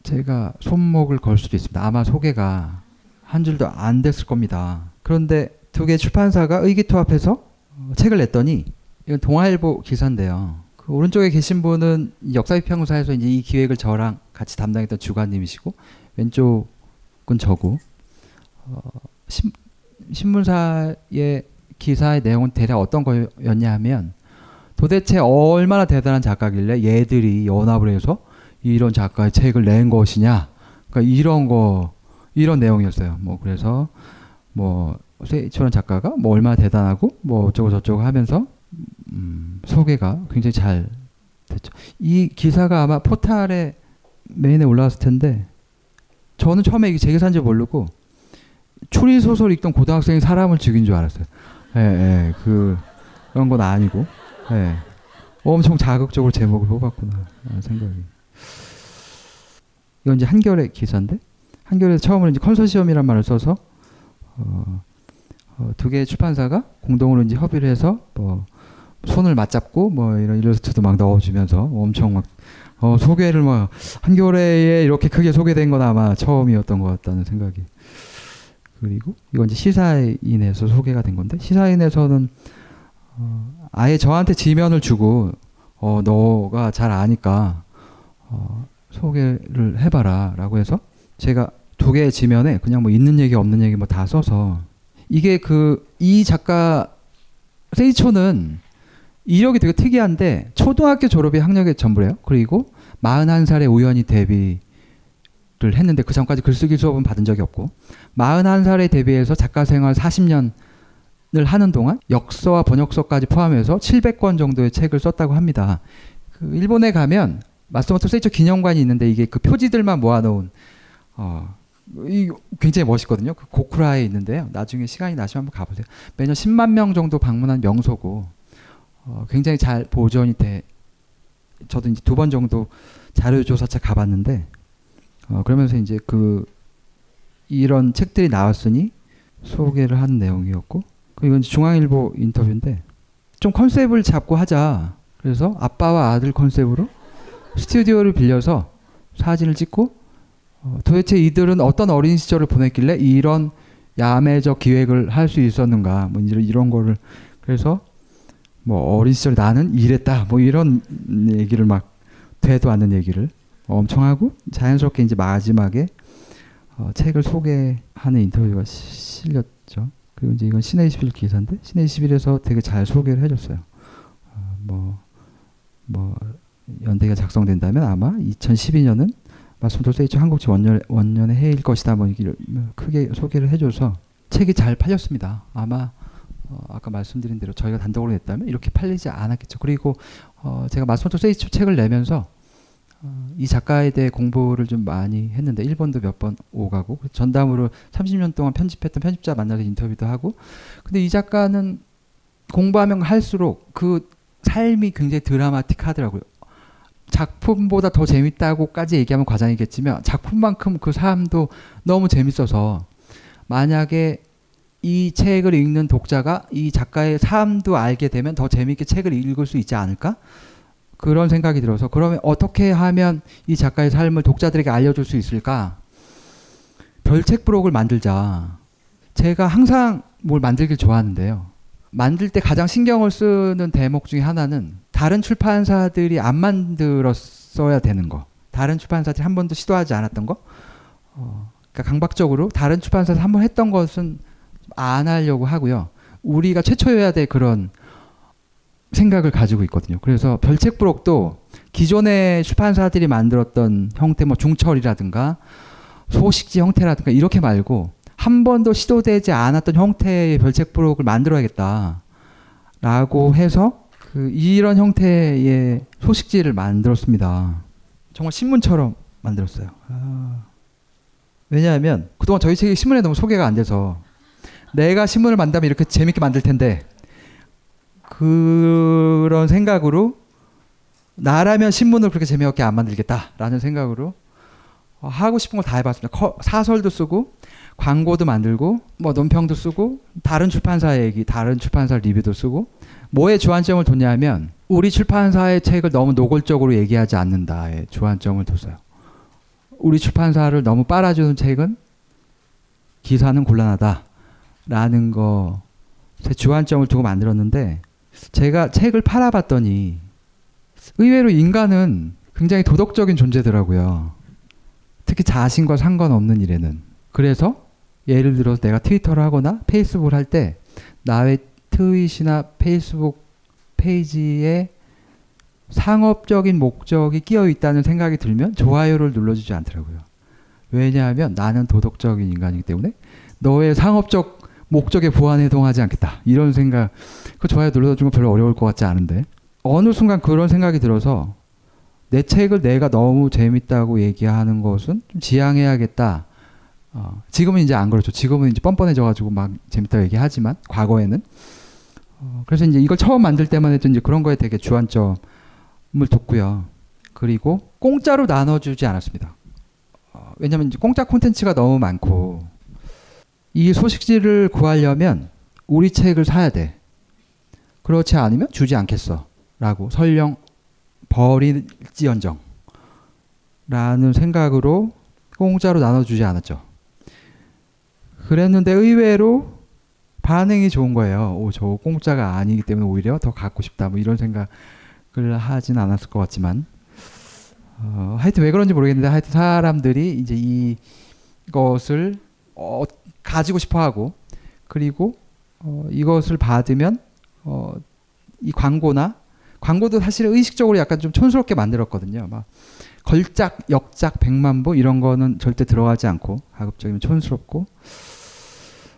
제가 손목을 걸 수도 있습니다. 아마 소개가 한 줄도 안 됐을 겁니다. 그런데 두 개 출판사가 의기투합해서 어, 책을 냈더니 이건 동아일보 기사인데요. 그 오른쪽에 계신 분은 역사비평사에서 이제 이 기획을 저랑 같이 담당했던 주관님이시고 왼쪽은 저고 어, 신, 신문사의 기사의 내용은 대략 어떤 거였냐 하면 도대체 얼마나 대단한 작가길래 얘들이 연합을 해서 이런 작가의 책을 낸 것이냐. 그러니까 이런 거 이런 내용이었어요. 뭐 그래서 뭐 세이철원 작가가 뭐 얼마나 대단하고 뭐 어쩌고 저쩌고 하면서 음, 소개가 굉장히 잘 됐죠. 이 기사가 아마 포탈에 메인에 올라왔을 텐데 저는 처음에 이게 제 기사인지 모르고 추리 소설 읽던 고등학생이 사람을 죽인 줄 알았어요. 예, 예, 그 그런 건 아니고, 예, 엄청 자극적으로 제목을 뽑았구나 라는 생각이. 이건 이제 한결의 기사인데? 한결에서 처음으로 이제 컨소시엄이란 말을 써서 어, 어, 두 개의 출판사가 공동으로 이제 협의를 해서 뭐 손을 맞잡고 뭐 이런 일러스트도 막 넣어주면서 엄청 막 어, 소개를 막 한겨레에 이렇게 크게 소개된 건 아마 처음이었던 것 같다는 생각이. 그리고 이건 이제 시사인에서 소개가 된 건데 시사인에서는 어, 아예 저한테 지면을 주고 어, 너가 잘 아니까 어, 소개를 해봐라라고 해서 제가 두 개의 지면에 그냥 뭐 있는 얘기 없는 얘기 뭐 다 써서 이게 그 이 작가 세이초는 이력이 되게 특이한데 초등학교 졸업이 학력의 전부래요. 그리고 41살에 우연히 데뷔를 했는데 그 전까지 글쓰기 수업은 받은 적이 없고 41살에 데뷔해서 작가 생활 40년을 하는 동안 역서와 번역서까지 포함해서 700권 정도의 책을 썼다고 합니다. 그 일본에 가면 마스모토 세이초 기념관이 있는데 이게 그 표지들만 모아놓은 어, 이 굉장히 멋있거든요. 그 고쿠라에 있는데요. 나중에 시간이 나시면 한번 가보세요. 매년 10만 명 정도 방문한 명소고 어, 굉장히 잘 보존이 돼. 저도 이제 두 번 정도 자료조사차 가봤는데 어, 그러면서 이제 그 이런 책들이 나왔으니 소개를 하는 내용이었고 이제 중앙일보 인터뷰인데 좀 컨셉을 잡고 하자. 그래서 아빠와 아들 컨셉으로 스튜디오를 빌려서 사진을 찍고 어, 도대체 이들은 어떤 어린 시절을 보냈길래 이런 야매적 기획을 할 수 있었는가 뭐 이런 거를 그래서 뭐 어린 시절 나는 이랬다 뭐 이런 얘기를 막 되도 않는 얘기를 엄청 하고 자연스럽게 이제 마지막에 어, 책을 소개하는 인터뷰가 시, 실렸죠. 그리고 이제 이건 시내 21 기사인데 시내 21에서 되게 잘 소개를 해줬어요. 어, 뭐, 뭐 연대가 작성된다면 아마 2012년은 마스모토 세이치 한국지 원년, 원년의 해일 것이다 뭐 크게 소개를 해줘서 책이 잘 팔렸습니다. 아마 어, 아까 말씀드린 대로 저희가 단독으로 냈다면 이렇게 팔리지 않았겠죠. 그리고 어, 제가 마스모토 세이치 책을 내면서 어, 이 작가에 대해 공부를 좀 많이 했는데 일본도 몇 번 오가고 전담으로 30년 동안 편집했던 편집자 만나서 인터뷰도 하고 근데 이 작가는 공부하면 할수록 그 삶이 굉장히 드라마틱하더라고요. 작품보다 더 재밌다고까지 얘기하면 과장이겠지만 작품만큼 그 삶도 너무 재밌어서 만약에 이 책을 읽는 독자가 이 작가의 삶도 알게 되면 더 재밌게 책을 읽을 수 있지 않을까? 그런 생각이 들어서 그러면 어떻게 하면 이 작가의 삶을 독자들에게 알려줄 수 있을까? 별책 브록을 만들자. 제가 항상 뭘 만들길 좋아하는데요. 만들 때 가장 신경을 쓰는 대목 중에 하나는 다른 출판사들이 안 만들었어야 되는 거. 다른 출판사들이 한 번도 시도하지 않았던 거. 어, 그러니까 강박적으로 다른 출판사에서 한 번 했던 것은 안 하려고 하고요. 우리가 최초여야 될 그런 생각을 가지고 있거든요. 그래서 별책 부록도 기존의 출판사들이 만들었던 형태, 뭐 중철이라든가 소식지 형태라든가 이렇게 말고 한 번도 시도되지 않았던 형태의 별책 부록을 만들어야겠다. 라고 해서 그 이런 형태의 소식지를 만들었습니다. 정말 신문처럼 만들었어요. 아. 왜냐하면 그동안 저희 책이 신문에 너무 소개가 안 돼서 내가 신문을 만들면 이렇게 재밌게 만들 텐데 그런 생각으로 나라면 신문을 그렇게 재미없게 안 만들겠다라는 생각으로 하고 싶은 걸 다 해봤습니다. 사설도 쓰고 광고도 만들고 뭐 논평도 쓰고 다른 출판사 얘기, 다른 출판사 리뷰도 쓰고 뭐에 주안점을 뒀냐면 우리 출판사의 책을 너무 노골적으로 얘기하지 않는다에 주안점을 뒀어요. 우리 출판사를 너무 빨아주는 책은 기사는 곤란하다라는 거제 주안점을 두고 만들었는데 제가 책을 팔아봤더니 의외로 인간은 굉장히 도덕적인 존재더라고요. 특히 자신과 상관없는 일에는. 그래서 예를 들어서 내가 트위터를 하거나 페이스북을 할 때 나의 트윗이나 페이스북 페이지에 상업적인 목적이 끼어 있다는 생각이 들면 좋아요를 눌러주지 않더라고요. 왜냐하면 나는 도덕적인 인간이기 때문에 너의 상업적 목적에 부안해동하지 않겠다. 이런 생각, 그 좋아요 눌러주는 건 별로 어려울 것 같지 않은데 어느 순간 그런 생각이 들어서 내 책을 내가 너무 재밌다고 얘기하는 것은 좀 지양해야겠다. 어, 지금은 이제 안 그렇죠. 지금은 이제 뻔뻔해져가지고 막 재밌다고 얘기하지만 과거에는 어, 그래서 이제 이걸 처음 만들 때만 해도 이제 그런 거에 되게 주안점을 뒀고요. 그리고 공짜로 나눠주지 않았습니다. 어, 왜냐면 이제 공짜 콘텐츠가 너무 많고 이 소식지를 구하려면 우리 책을 사야 돼. 그렇지 않으면 주지 않겠어. 라고 설령 버릴지언정 라는 생각으로 공짜로 나눠주지 않았죠. 그랬는데 의외로 반응이 좋은 거예요. 오, 저 공짜가 아니기 때문에 오히려 더 갖고 싶다. 뭐 이런 생각을 하진 않았을 것 같지만 어, 하여튼 왜 그런지 모르겠는데 하여튼 사람들이 이제 이것을 어, 가지고 싶어 하고 그리고 어, 이것을 받으면 어, 이 광고나 광고도 사실 의식적으로 약간 좀 촌스럽게 만들었거든요. 막 걸작, 역작, 백만부 이런 거는 절대 들어가지 않고 가급적이면 촌스럽고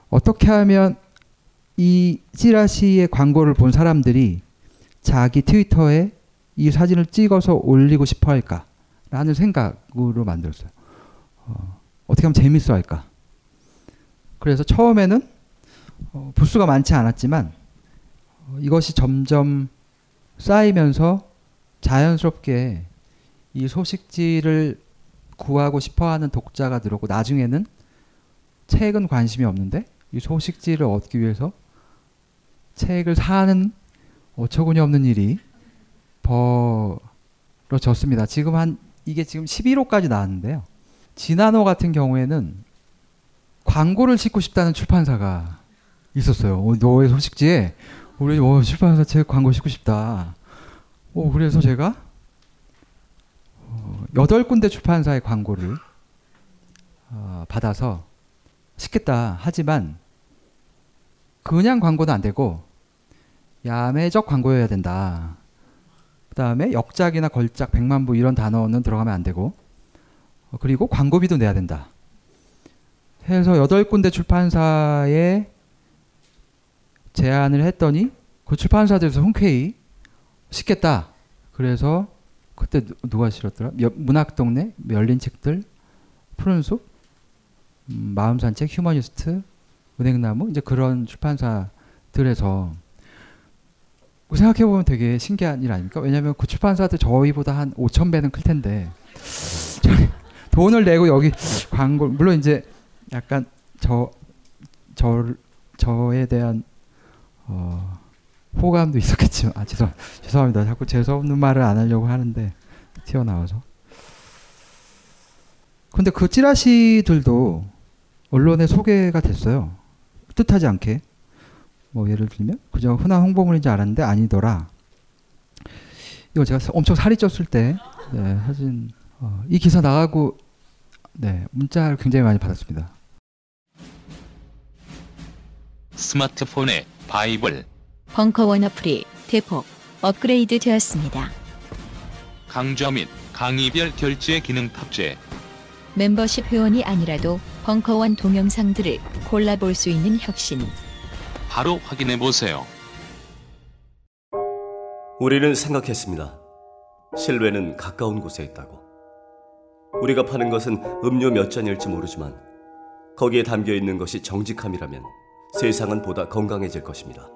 어떻게 하면 이 찌라시의 광고를 본 사람들이 자기 트위터에 이 사진을 찍어서 올리고 싶어 할까라는 생각으로 만들었어요. 어, 어떻게 하면 재밌어 할까? 그래서 처음에는 어, 부수가 많지 않았지만 어, 이것이 점점 쌓이면서 자연스럽게 이 소식지를 구하고 싶어하는 독자가 늘었고 나중에는 책은 관심이 없는데 이 소식지를 얻기 위해서 책을 사는 어처구니 없는 일이 벌어졌습니다. 지금 한 이게 지금 11호까지 나왔는데요. 지난호 같은 경우에는 광고를 싣고 싶다는 출판사가 있었어요. 어, 너의 소식지에 우리 어, 출판사 책 광고 싣고 싶다. 어, 그래서 제가 어, 여덟 군데 출판사의 광고를 어, 받아서 싣겠다 하지만 그냥 광고는 안 되고 야매적 광고여야 된다. 그 다음에 역작이나 걸작, 백만부 이런 단어는 들어가면 안 되고 어, 그리고 광고비도 내야 된다. 해서 여덟 군데 출판사에 제안을 했더니 그 출판사들에서 흔쾌히 쉽겠다. 그래서 그때 누가 싫었더라? 문학동네, 열린 책들, 푸른 숲, 음, 마음산책, 휴머니스트, 은행나무? 이제 그런 출판사들에서. 생각해 보면 되게 신기한 일 아닙니까? 왜냐하면 그 출판사들 저희보다 한 5천 배는 클 텐데. 돈을 내고 여기 광고 물론 이제 약간 저, 저 저에 대한 어, 호감도 있었겠지만 아 죄송 죄송합니다. 자꾸 재수 없는 말을 안 하려고 하는데 튀어나와서. 근데 그 찌라시들도 언론에 소개가 됐어요. 뜻하지 않게. 뭐 예를 들면 그저 흔한 홍보물인지 알았는데 아니더라. 이거 제가 엄청 살이 쪘을 때 네, 사진 어, 이 기사 나가고 네 문자를 굉장히 많이 받았습니다 스마트폰에 바이블 벙커원 어플이 대폭 업그레이드 되었습니다. 강좌 및 강의별 결제 기능 탑재. 멤버십 회원이 아니라도 벙커원 동영상들을 골라볼 수 있는 혁신. 바로 확인해 보세요. 우리는 생각했습니다. 실외는 가까운 곳에 있다고. 우리가 파는 것은 음료 몇 잔일지 모르지만 거기에 담겨 있는 것이 정직함이라면 세상은 보다 건강해질 것입니다.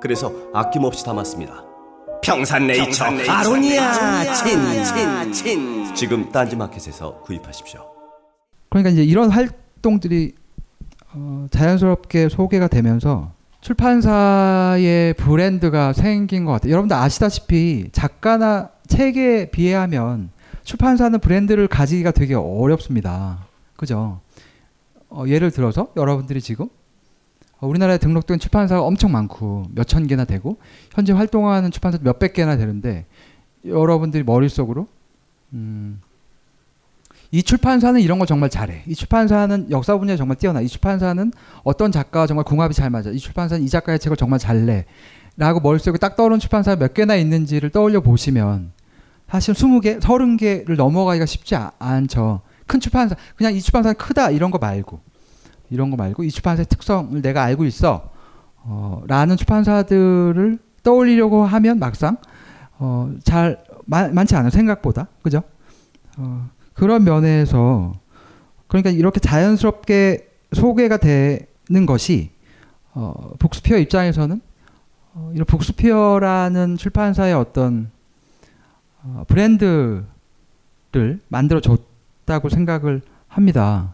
그래서 아낌없이 담았습니다. 평산네이처, 아로니아 친 친 친 지금 딴지마켓에서 구입하십시오. 그러니까 이제 이런 활동들이 어, 자연스럽게 소개가 되면서 출판사의 브랜드가 생긴 것 같아요. 여러분들 아시다시피 작가나 책에 비하면 출판사는 브랜드를 가지기가 되게 어렵습니다. 그죠? 어, 예를 들어서 여러분들이 지금 어, 우리나라에 등록된 출판사가 엄청 많고 몇 천 개나 되고 현재 활동하는 출판사 몇백 개나 되는데 여러분들이 머릿속으로 음, 이 출판사는 이런 거 정말 잘해. 이 출판사는 역사 분야에 정말 뛰어나. 이 출판사는 어떤 작가와 정말 궁합이 잘 맞아. 이 출판사는 이 작가의 책을 정말 잘 내. 라고 머릿속에 딱 떠오르는 출판사가 몇 개나 있는지를 떠올려 보시면 사실 20개, 30개를 넘어가기가 쉽지 아- 않죠. 큰 출판사, 그냥 이 출판사는 크다 이런 거 말고 이런 거 말고 이 출판사의 특성을 내가 알고 있어. 어, 라는 출판사들을 떠올리려고 하면 막상 어, 잘 많, 많지 않아요. 생각보다. 그죠? 어, 그런 면에서 그러니까 이렇게 자연스럽게 소개가 되는 것이 어, 북스피어 입장에서는 어, 이런 북스피어라는 출판사의 어떤 어, 브랜드를 만들어 줬다고 생각을 합니다.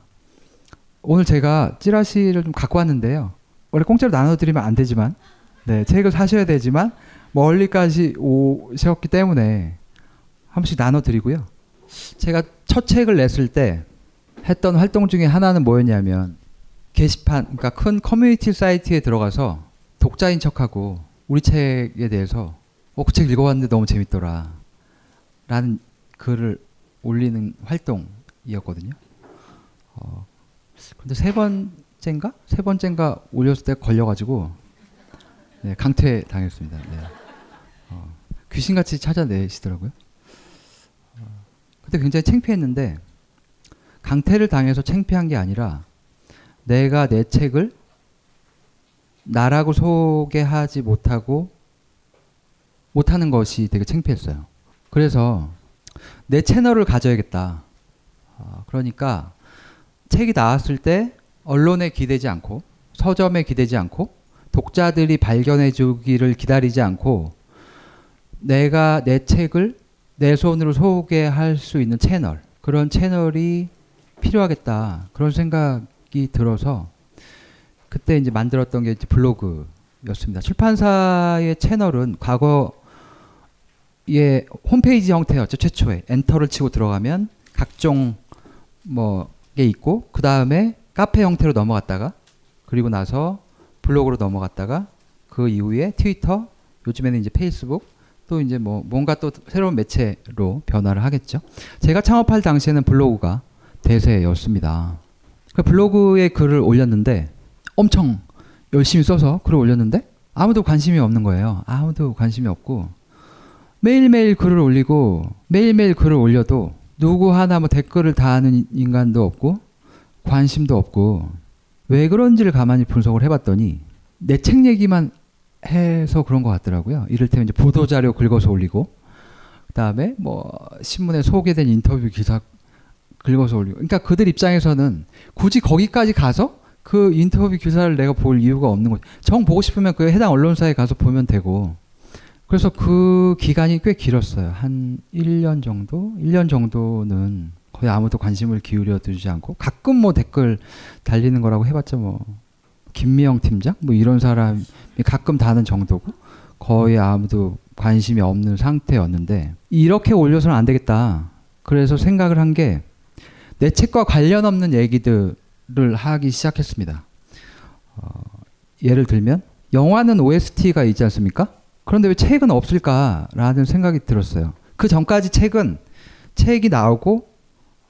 오늘 제가 찌라시를 좀 갖고 왔는데요. 원래 공짜로 나눠드리면 안 되지만, 네, 책을 사셔야 되지만, 멀리까지 오셨기 때문에 한 번씩 나눠드리고요. 제가 첫 책을 냈을 때 했던 활동 중에 하나는 뭐였냐면, 게시판, 그러니까 큰 커뮤니티 사이트에 들어가서 독자인 척하고 우리 책에 대해서 어, 그 책 읽어봤는데 너무 재밌더라. 라는 글을 올리는 활동이었거든요. 어, 근데 세 번째인가? 세 번째인가 올렸을 때 걸려가지고 네, 강퇴 당했습니다. 네. 어, 귀신같이 찾아내시더라고요. 어, 그때 굉장히 창피했는데 강퇴를 당해서 창피한 게 아니라 내가 내 책을 나라고 소개하지 못하고 못하는 것이 되게 창피했어요. 그래서 내 채널을 가져야겠다. 어, 그러니까 책이 나왔을 때 언론에 기대지 않고 서점에 기대지 않고 독자들이 발견해 주기를 기다리지 않고 내가 내 책을 내 손으로 소개할 수 있는 채널 그런 채널이 필요하겠다 그런 생각이 들어서 그때 이제 만들었던 게 이제 블로그였습니다. 출판사의 채널은 과거에 홈페이지 형태였죠 최초에 엔터를 치고 들어가면 각종 뭐 게 있고 그 다음에 카페 형태로 넘어갔다가 그리고 나서 블로그로 넘어갔다가 그 이후에 트위터 요즘에는 이제 페이스북 또 이제 뭐 뭔가 또 새로운 매체로 변화를 하겠죠. 제가 창업할 당시에는 블로그가 대세였습니다. 그 블로그에 글을 올렸는데 엄청 열심히 써서 글을 올렸는데 아무도 관심이 없는 거예요. 아무도 관심이 없고 매일매일 글을 올리고 매일매일 글을 올려도 누구 하나 뭐 댓글을 다하는 인간도 없고 관심도 없고 왜 그런지를 가만히 분석을 해봤더니 내 책 얘기만 해서 그런 것 같더라고요. 이를테면 이제 보도 자료 긁어서 올리고 그다음에 뭐 신문에 소개된 인터뷰 기사 긁어서 올리고 그러니까 그들 입장에서는 굳이 거기까지 가서 그 인터뷰 기사를 내가 볼 이유가 없는 거죠. 정 보고 싶으면 그 해당 언론사에 가서 보면 되고 그래서 그 기간이 꽤 길었어요. 한 1년 정도? 1년 정도는 거의 아무도 관심을 기울여 두지 않고 가끔 뭐 댓글 달리는 거라고 해봤자 뭐 김미영 팀장 뭐 이런 사람이 가끔 다는 정도고 거의 아무도 관심이 없는 상태였는데 이렇게 올려서는 안 되겠다. 그래서 생각을 한 게 내 책과 관련 없는 얘기들을 하기 시작했습니다. 어, 예를 들면 영화는 OST가 있지 않습니까? 그런데 왜 책은 없을까라는 생각이 들었어요. 그 전까지 책은 책이 나오고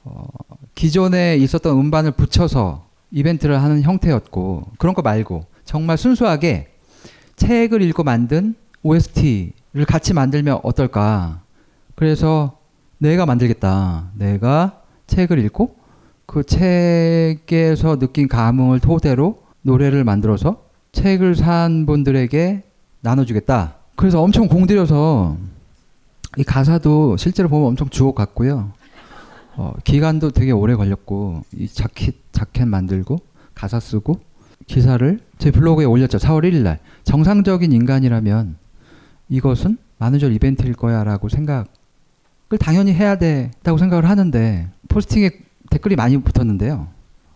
어, 기존에 있었던 음반을 붙여서 이벤트를 하는 형태였고 그런 거 말고 정말 순수하게 책을 읽고 만든 OST를 같이 만들면 어떨까. 그래서 내가 만들겠다. 내가 책을 읽고 그 책에서 느낀 감흥을 토대로 노래를 만들어서 책을 산 분들에게 나눠주겠다. 그래서 엄청 공들여서 이 가사도 실제로 보면 엄청 주옥 같고요. 어, 기간도 되게 오래 걸렸고 이 자켓 자켓 만들고 가사 쓰고 기사를 제 블로그에 올렸죠. 4월 1일 날. 정상적인 인간이라면 이것은 만우절 이벤트일 거야라고 생각을 당연히 해야 된다고 생각을 하는데 포스팅에 댓글이 많이 붙었는데요.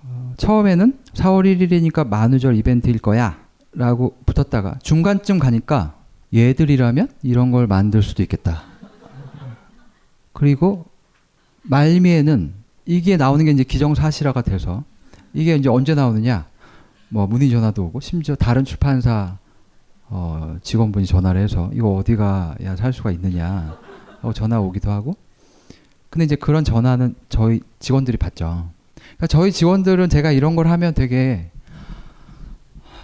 어, 처음에는 4월 1일이니까 만우절 이벤트일 거야 라고 붙었다가 중간쯤 가니까 얘들이라면 이런 걸 만들 수도 있겠다. 그리고 말미에는 이게 나오는 게 이제 기정사실화가 돼서 이게 이제 언제 나오느냐? 뭐 문의 전화도 오고 심지어 다른 출판사 어, 직원분이 전화를 해서 이거 어디 가 야 살 수가 있느냐 어, 전화 오기도 하고 근데 이제 그런 전화는 저희 직원들이 받죠. 그러니까 저희 직원들은 제가 이런 걸 하면 되게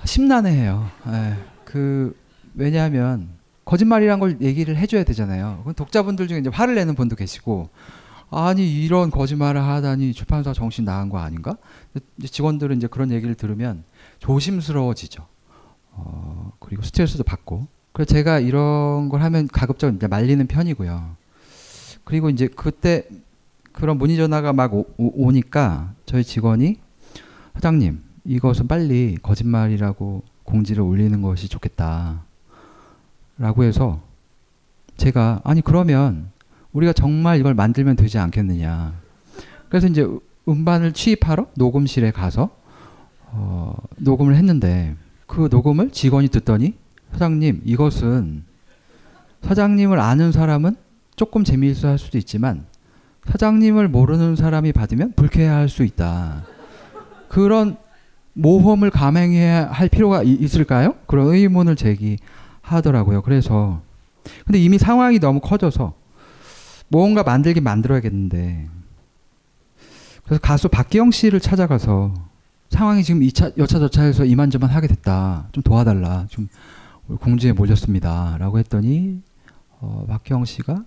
심란해해요. 예, 그 왜냐하면 거짓말이란 걸 얘기를 해줘야 되잖아요. 그건 독자분들 중에 이제 화를 내는 분도 계시고 아니 이런 거짓말을 하다니 출판사 정신 나간 거 아닌가? 직원들은 이제 그런 얘기를 들으면 조심스러워지죠. 어, 그리고 스트레스도 받고. 그래서 제가 이런 걸 하면 가급적 이제 말리는 편이고요. 그리고 이제 그때 그런 문의 전화가 막 오, 오, 니까 저희 직원이 사장님 이것은 빨리 거짓말이라고 공지를 올리는 것이 좋겠다. 라고 해서 제가 아니 그러면 우리가 정말 이걸 만들면 되지 않겠느냐. 그래서 이제 음반을 취입하러 녹음실에 가서 어, 녹음을 했는데 그 녹음을 직원이 듣더니 사장님 이것은 사장님을 아는 사람은 조금 재미있어 할 수도 있지만 사장님을 모르는 사람이 받으면 불쾌할 수 있다. 그런 모험을 감행해야 할 필요가 이, 있을까요? 그런 의문을 제기 하더라고요. 그래서 근데 이미 상황이 너무 커져서 뭔가 만들긴 만들어야겠는데 그래서 가수 박기영 씨를 찾아가서 상황이 지금 2차, 여차저차해서 이만저만 하게 됐다. 좀 도와달라. 좀 공지에 몰렸습니다. 라고 했더니 어, 박기영 씨가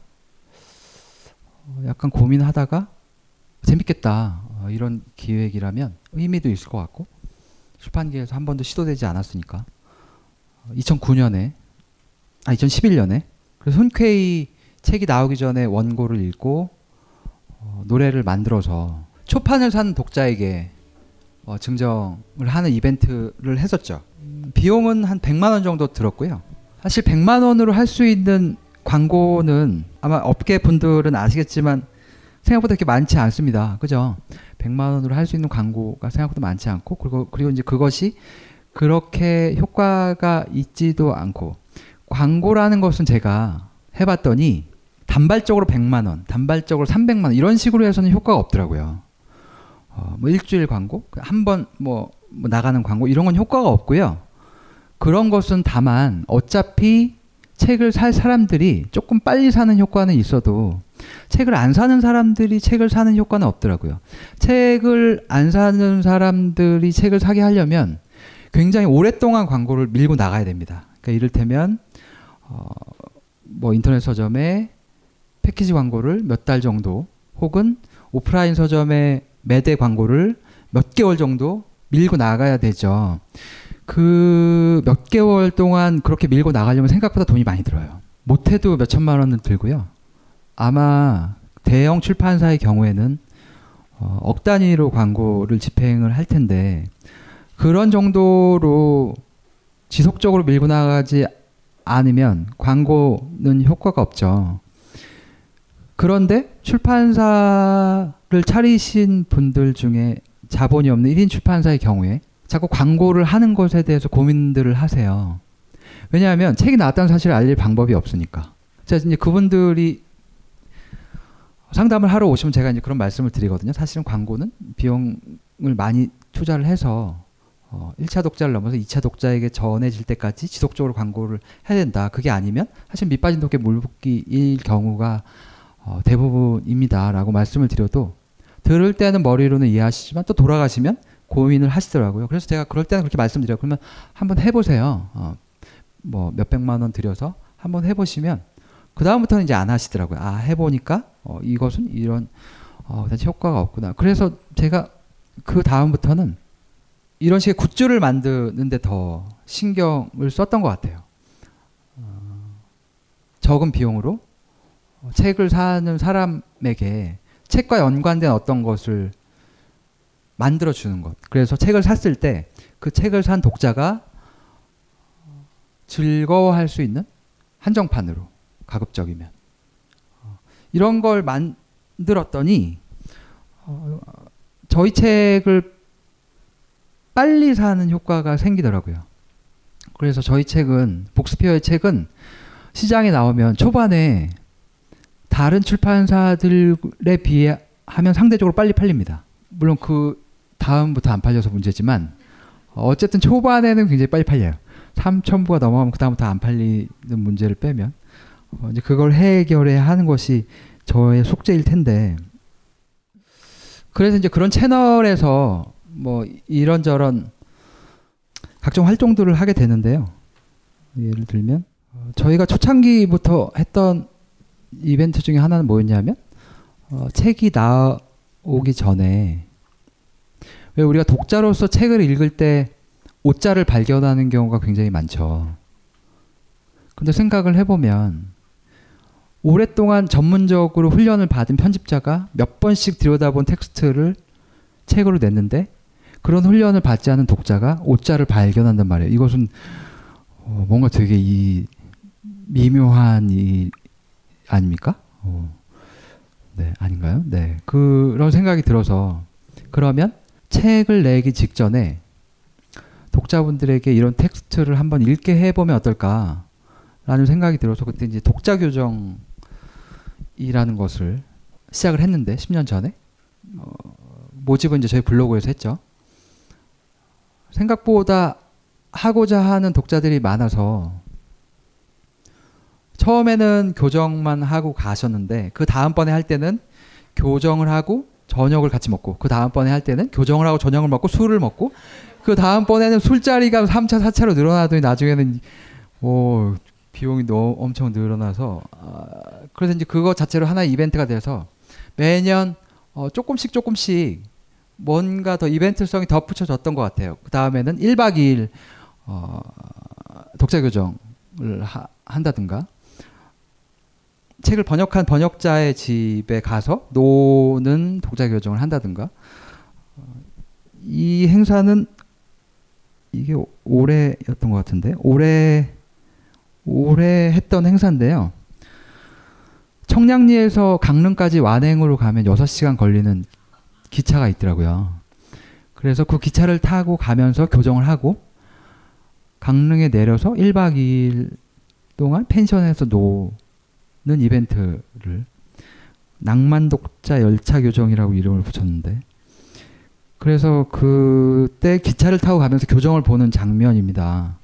어, 약간 고민하다가 재밌겠다. 어, 이런 기획이라면 의미도 있을 것 같고 출판계에서 한 번도 시도되지 않았으니까 2009년에 아 2011년에 그래서 흔쾌히 책이 나오기 전에 원고를 읽고 어, 노래를 만들어서 초판을 산 독자에게 어, 증정을 하는 이벤트를 했었죠. 음, 비용은 한 100만 원 정도 들었고요. 사실 100만 원으로 할 수 있는 광고는 아마 업계 분들은 아시겠지만 생각보다 그렇게 많지 않습니다. 그죠? 100만 원으로 할 수 있는 광고가 생각보다 많지 않고 그리고 그리고 이제 그것이 그렇게 효과가 있지도 않고 광고라는 것은 제가 해봤더니 단발적으로 100만 원, 단발적으로 300만 원 이런 식으로 해서는 효과가 없더라고요. 어, 뭐 일주일 광고, 한번 뭐, 뭐 나가는 광고 이런 건 효과가 없고요. 그런 것은 다만 어차피 책을 살 사람들이 조금 빨리 사는 효과는 있어도 책을 안 사는 사람들이 책을 사는 효과는 없더라고요. 책을 안 사는 사람들이 책을 사게 하려면 굉장히 오랫동안 광고를 밀고 나가야 됩니다. 그러니까 이를테면 어, 뭐 인터넷 서점에 패키지 광고를 몇 달 정도 혹은 오프라인 서점에 매대 광고를 몇 개월 정도 밀고 나가야 되죠. 그 몇 개월 동안 그렇게 밀고 나가려면 생각보다 돈이 많이 들어요. 못해도 몇 천만 원은 들고요. 아마 대형 출판사의 경우에는 어, 억 단위로 광고를 집행을 할 텐데 그런 정도로 지속적으로 밀고 나가지 않으면 광고는 효과가 없죠. 그런데 출판사를 차리신 분들 중에 자본이 없는 1인 출판사의 경우에 자꾸 광고를 하는 것에 대해서 고민들을 하세요. 왜냐하면 책이 나왔다는 사실을 알릴 방법이 없으니까. 자, 이제 그분들이 상담을 하러 오시면 제가 이제 그런 말씀을 드리거든요. 사실은 광고는 비용을 많이 투자를 해서 어, 1차 독자를 넘어서 2차 독자에게 전해질 때까지 지속적으로 광고를 해야 된다. 그게 아니면 사실 밑빠진 독에 물붓기일 경우가 어, 대부분입니다라고 말씀을 드려도 들을 때는 머리로는 이해하시지만 또 돌아가시면 고민을 하시더라고요. 그래서 제가 그럴 때는 그렇게 말씀드려요. 그러면 한번 해보세요. 어, 뭐 몇백만 원 들여서 한번 해보시면 그 다음부터는 이제 안 하시더라고요. 아 해보니까 어, 이것은 이런 어, 효과가 없구나. 그래서 제가 그 다음부터는 이런 식의 굿즈를 만드는데 더 신경을 썼던 것 같아요. 어, 적은 비용으로 책을 사는 사람에게 책과 연관된 어떤 것을 만들어 주는 것. 그래서 책을 샀을 때 그 책을 산 독자가 즐거워할 수 있는 한정판으로 가급적이면 어, 이런 걸 만들었더니 어, 저희 책을 빨리 사는 효과가 생기더라고요. 그래서 저희 책은 복스피어의 책은 시장에 나오면 초반에 다른 출판사들에 비하면 상대적으로 빨리 팔립니다. 물론 그 다음부터 안 팔려서 문제지만 어쨌든 초반에는 굉장히 빨리 팔려요. 3천 부가 넘어가면 그 다음부터 안 팔리는 문제를 빼면 어, 이제 그걸 해결해야 하는 것이 저의 속죄일 텐데 그래서 이제 그런 채널에서 뭐 이런저런 각종 활동들을 하게 되는데요. 예를 들면 어, 저희가 초창기부터 했던 이벤트 중에 하나는 뭐였냐면 어, 책이 나오기 전에 왜 우리가 독자로서 책을 읽을 때 오자를 발견하는 경우가 굉장히 많죠. 근데 생각을 해보면 오랫동안 전문적으로 훈련을 받은 편집자가 몇 번씩 들여다본 텍스트를 책으로 냈는데 그런 훈련을 받지 않은 독자가 오자를 발견한단 말이에요. 이것은 어, 뭔가 되게 이 미묘한 이 아닙니까? 어, 네 아닌가요? 네 그런 생각이 들어서 그러면 책을 내기 직전에 독자분들에게 이런 텍스트를 한번 읽게 해보면 어떨까라는 생각이 들어서 그때 이제 독자 교정이라는 것을 시작을 했는데 10년 전에 어, 모집은 이제 저희 블로그에서 했죠. 생각보다 하고자 하는 독자들이 많아서 처음에는 교정만 하고 가셨는데 그 다음번에 할 때는 교정을 하고 저녁을 같이 먹고 그 다음번에 할 때는 교정을 하고 저녁을 먹고 술을 먹고 그 다음번에는 술자리가 3차, 4차로 늘어나더니 나중에는 뭐 비용이 너무 엄청 늘어나서 아, 그래서 이제 그거 자체로 하나의 이벤트가 돼서 매년 어, 조금씩 조금씩 뭔가 더 이벤트성이 덧붙여졌던 것 같아요. 그 다음에는 1박 2일 어, 독자 교정을 하, 한다든가 책을 번역한 번역자의 집에 가서 노는 독자 교정을 한다든가 이 행사는 이게 올해였던 것 같은데 올해 올해 했던 행사인데요. 청량리에서 강릉까지 완행으로 가면 6시간 걸리는 기차가 있더라고요. 그래서 그 기차를 타고 가면서 교정을 하고 강릉에 내려서 1박 2일 동안 펜션에서 노는 이벤트를 낭만 독자 열차 교정이라고 이름을 붙였는데 그래서 그때 기차를 타고 가면서 교정을 보는 장면입니다.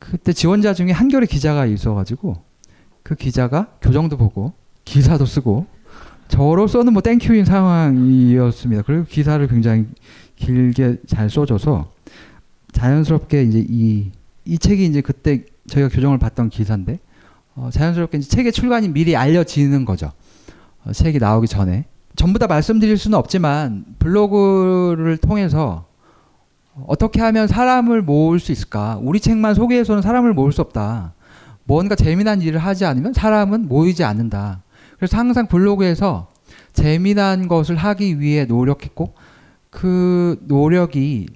그때 지원자 중에 한겨레 기자가 있어가지고 그 기자가 교정도 보고 기사도 쓰고 저로서는 뭐 thank you인 상황이었습니다. 그리고 기사를 굉장히 길게 잘 써줘서 자연스럽게 이제 이, 이 책이 이제 그때 저희가 교정을 봤던 기사인데 어, 자연스럽게 이제 책의 출간이 미리 알려지는 거죠. 어, 책이 나오기 전에. 전부 다 말씀드릴 수는 없지만 블로그를 통해서 어떻게 하면 사람을 모을 수 있을까? 우리 책만 소개해서는 사람을 모을 수 없다. 뭔가 재미난 일을 하지 않으면 사람은 모이지 않는다. 그래서 항상 블로그에서 재미난 것을 하기 위해 노력했고 그 노력이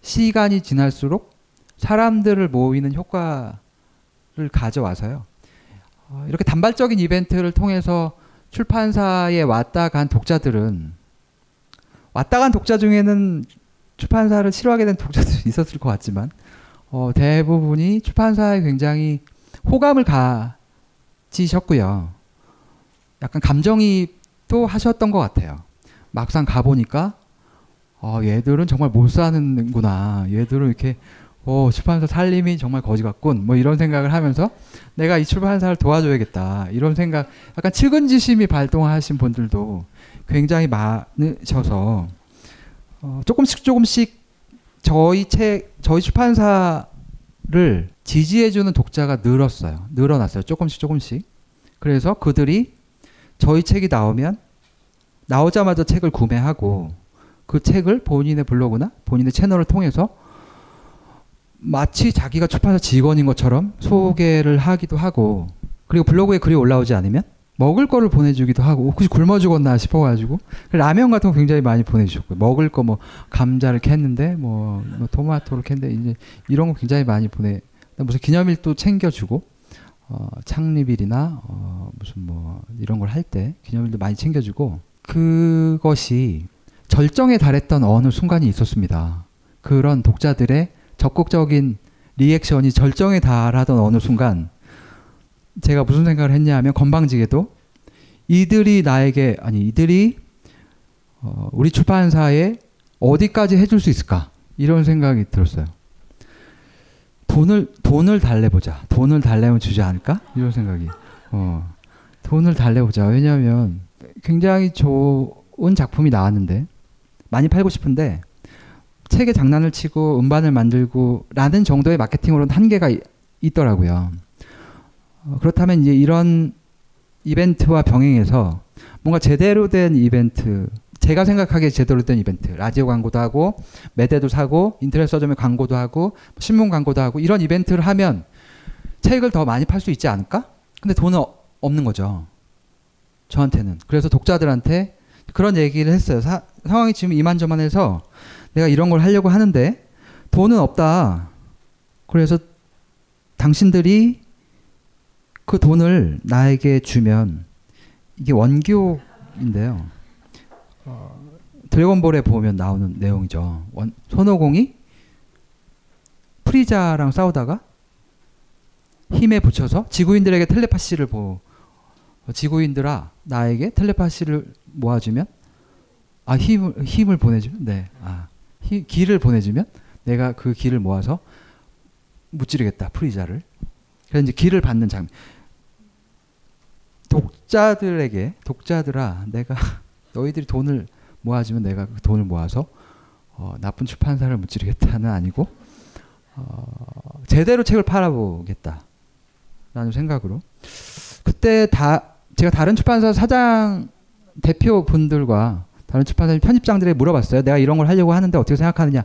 시간이 지날수록 사람들을 모이는 효과를 가져와서요. 어, 이렇게 단발적인 이벤트를 통해서 출판사에 왔다 간 독자들은 왔다 간 독자 중에는 출판사를 싫어하게 된 독자들이 있었을 것 같지만 어, 대부분이 출판사에 굉장히 호감을 가지셨고요. 약간 감정이입도 하셨던 것 같아요. 막상 가보니까 어, 얘들은 정말 못 사는구나. 얘들은 이렇게 오, 출판사 살림이 정말 거지 같군. 뭐 이런 생각을 하면서 내가 이 출판사를 도와줘야겠다. 이런 생각, 약간 측은지심이 발동하신 분들도 굉장히 많으셔서 어, 조금씩 조금씩 저희 책, 저희 출판사를 지지해주는 독자가 늘었어요. 늘어났어요. 조금씩 조금씩. 그래서 그들이 저희 책이 나오면 나오자마자 책을 구매하고 그 책을 본인의 블로그나 본인의 채널을 통해서 마치 자기가 출판사 직원인 것처럼 소개를 하기도 하고 그리고 블로그에 글이 올라오지 않으면 먹을 거를 보내주기도 하고 혹시 굶어 죽었나 싶어가지고 라면 같은 거 굉장히 많이 보내주셨고 먹을 거 뭐 감자를 캤는데 뭐, 뭐 토마토를 캤는데 이제 이런 거 굉장히 많이 보내 무슨 기념일도 챙겨주고 어, 창립일이나 어, 무슨 뭐 이런 걸 할 때 기념일도 많이 챙겨주고 그것이 절정에 달했던 어느 순간이 있었습니다. 그런 독자들의 적극적인 리액션이 절정에 달하던 어느 순간 제가 무슨 생각을 했냐 하면 건방지게도 이들이 나에게 아니 이들이 어, 우리 출판사에 어디까지 해줄 수 있을까 이런 생각이 들었어요. 돈을 돈을 달래보자. 돈을 달래면 주지 않을까 이런 생각이. 어, 돈을 달래보자. 왜냐하면 굉장히 좋은 작품이 나왔는데 많이 팔고 싶은데 책에 장난을 치고 음반을 만들고 라는 정도의 마케팅으로는 한계가 이- 있더라고요. 어, 그렇다면 이제 이런 이벤트와 병행해서 뭔가 제대로 된 이벤트, 제가 생각하기에 제대로 된 이벤트, 라디오 광고도 하고 매대도 사고 인터넷 서점에 광고도 하고 신문 광고도 하고 이런 이벤트를 하면 책을 더 많이 팔 수 있지 않을까? 근데 돈은 어- 없는 거죠. 저한테는. 그래서 독자들한테 그런 얘기를 했어요. 사- 상황이 지금 이만저만해서 내가 이런 걸 하려고 하는데 돈은 없다. 그래서 당신들이 그 돈을 나에게 주면 이게 원교인데요. 어, 드래곤볼에 보면 나오는 내용이죠. 원, 손오공이 프리자랑 싸우다가 힘에 붙여서 지구인들에게 텔레파시를 보 어, 지구인들아 나에게 텔레파시를 모아주면 아 힘을 힘을 보내주면 네아 기를 보내주면 내가 그 기를 모아서 무찌르겠다 프리자를 그래서 이제 기를 받는 장면 독자들에게 독자들아 내가 너희들이 돈을 모아주면 내가 그 돈을 모아서 어, 나쁜 출판사를 무찌르겠다는 아니고 어, 제대로 책을 팔아보겠다라는 생각으로 그때 다 제가 다른 출판사 사장 대표 분들과 다른 출판사 편집장들에게 물어봤어요. 내가 이런 걸 하려고 하는데 어떻게 생각하느냐.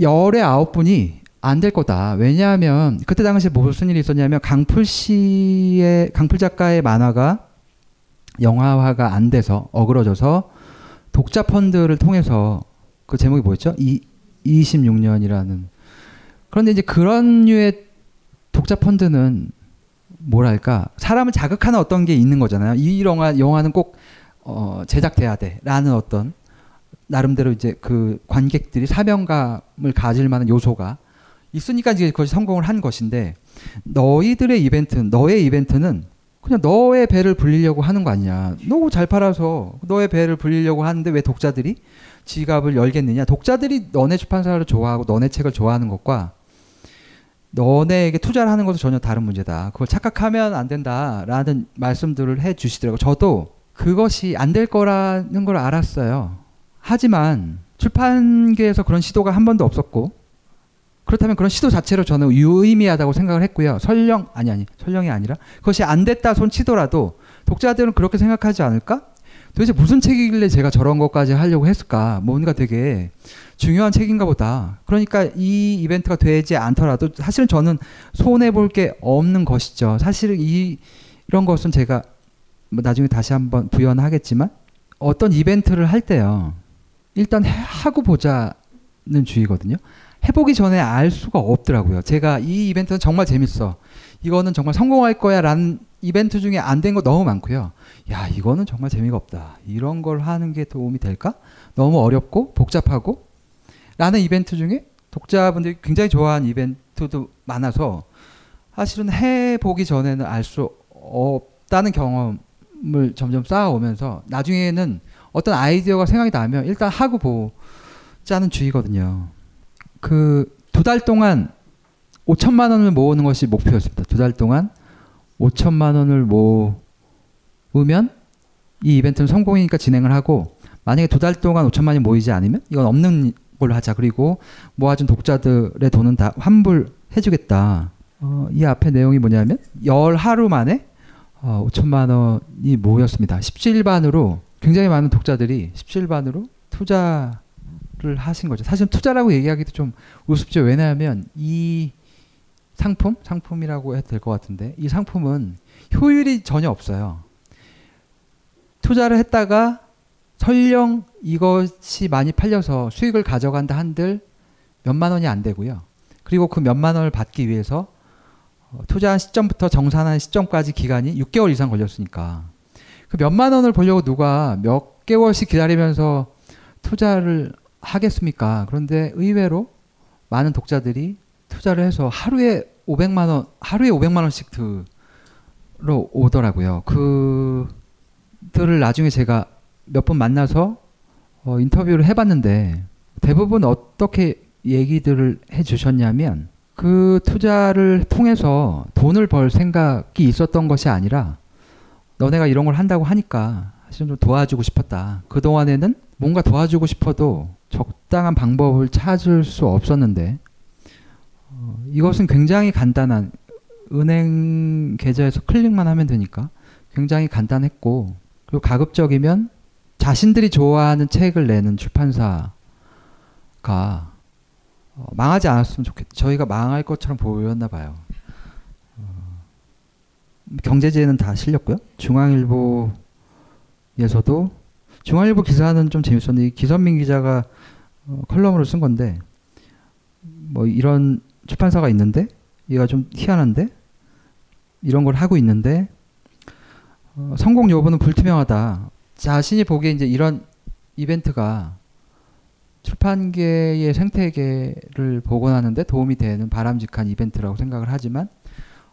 열의 아홉 분이 안 될 거다. 왜냐하면 그때 당시에 무슨 일이 있었냐면 강풀 씨의 강풀 작가의 만화가 영화화가 안 돼서 어그러져서 독자 펀드를 통해서 그 제목이 뭐였죠? 이 26년이라는 그런데 이제 그런 류의 독자 펀드는 뭐랄까 사람을 자극하는 어떤 게 있는 거잖아요. 이 영화 영화는 꼭 어, 제작돼야 돼라는 어떤 나름대로 이제 그 관객들이 사명감을 가질 만한 요소가 있으니까 이제 그것이 성공을 한 것인데 너희들의 이벤트, 너의 이벤트는 그냥 너의 배를 불리려고 하는 거 아니냐. 너무 잘 팔아서 너의 배를 불리려고 하는데 왜 독자들이 지갑을 열겠느냐. 독자들이 너네 출판사를 좋아하고 너네 책을 좋아하는 것과 너네에게 투자를 하는 것은 전혀 다른 문제다. 그걸 착각하면 안 된다라는 말씀들을 해 주시더라고요. 저도 그것이 안 될 거라는 걸 알았어요. 하지만 출판계에서 그런 시도가 한 번도 없었고 그렇다면 그런 시도 자체로 저는 유의미하다고 생각을 했고요. 설령 아니 아니 설령이 아니라 그것이 안 됐다 손 치더라도 독자들은 그렇게 생각하지 않을까? 도대체 무슨 책이길래 제가 저런 것까지 하려고 했을까? 뭔가 되게 중요한 책인가 보다. 그러니까 이 이벤트가 되지 않더라도 사실은 저는 손해 볼 게 없는 것이죠. 사실 이 이런 것은 제가 뭐 나중에 다시 한번 부연하겠지만 어떤 이벤트를 할 때요. 일단 해- 하고 보자는 주의거든요. 해보기 전에 알 수가 없더라고요. 제가 이 이벤트는 정말 재밌어. 이거는 정말 성공할 거야 라는 이벤트 중에 안 된 거 너무 많고요. 야, 이거는 정말 재미가 없다. 이런 걸 하는 게 도움이 될까? 너무 어렵고 복잡하고 라는 이벤트 중에 독자분들이 굉장히 좋아하는 이벤트도 많아서 사실은 해보기 전에는 알 수 없다는 경험을 점점 쌓아오면서 나중에는 어떤 아이디어가 생각이 나면 일단 하고 보자는 주의거든요. 그 두 달 동안 5천만 원을 모으는 것이 목표였습니다. 두 달 동안 5천만 원을 모으면 이 이벤트는 성공이니까 진행을 하고 만약에 두 달 동안 5천만 원이 모이지 않으면 이건 없는 걸로 하자. 그리고 모아준 독자들의 돈은 다 환불해주겠다. 어, 이 앞에 내용이 뭐냐면 열 하루 만에 어, 5천만 원이 모였습니다. 17반으로 굉장히 많은 독자들이 17반으로 투자 를 하신 거죠. 사실 투자라고 얘기하기도 좀 우습죠. 왜냐하면 이 상품, 상품이라고 해도 될 것 같은데 이 상품은 효율이 전혀 없어요. 투자를 했다가 설령 이것이 많이 팔려서 수익을 가져간다 한들 몇만 원이 안 되고요. 그리고 그 몇만 원을 받기 위해서 어, 투자한 시점부터 정산한 시점까지 기간이 6개월 이상 걸렸으니까 그 몇만 원을 벌려고 누가 몇 개월씩 기다리면서 투자를 하겠습니까? 그런데 의외로 많은 독자들이 투자를 해서 하루에 500만 원, 하루에 500만 원씩 들어 오더라고요. 그들을 나중에 제가 몇 번 만나서 어, 인터뷰를 해봤는데 대부분 어떻게 얘기들을 해주셨냐면 그 투자를 통해서 돈을 벌 생각이 있었던 것이 아니라 너네가 이런 걸 한다고 하니까 사실 좀 도와주고 싶었다. 그동안에는 뭔가 도와주고 싶어도 적당한 방법을 찾을 수 없었는데 어, 이것은 굉장히 간단한 은행 계좌에서 클릭만 하면 되니까 굉장히 간단했고 그리고 가급적이면 자신들이 좋아하는 책을 내는 출판사가 어, 망하지 않았으면 좋겠. 저희가 망할 것처럼 보였나 봐요. 어, 경제지에는 다 실렸고요. 중앙일보에서도 중앙일보 기사는 좀 재밌었는데 기선민 기자가 어, 컬럼으로 쓴 건데 뭐 이런 출판사가 있는데 얘가 좀 희한한데 이런 걸 하고 있는데 어, 성공 여부는 불투명하다. 자신이 보기에 이제 이런 이벤트가 출판계의 생태계를 복원하는데 도움이 되는 바람직한 이벤트라고 생각을 하지만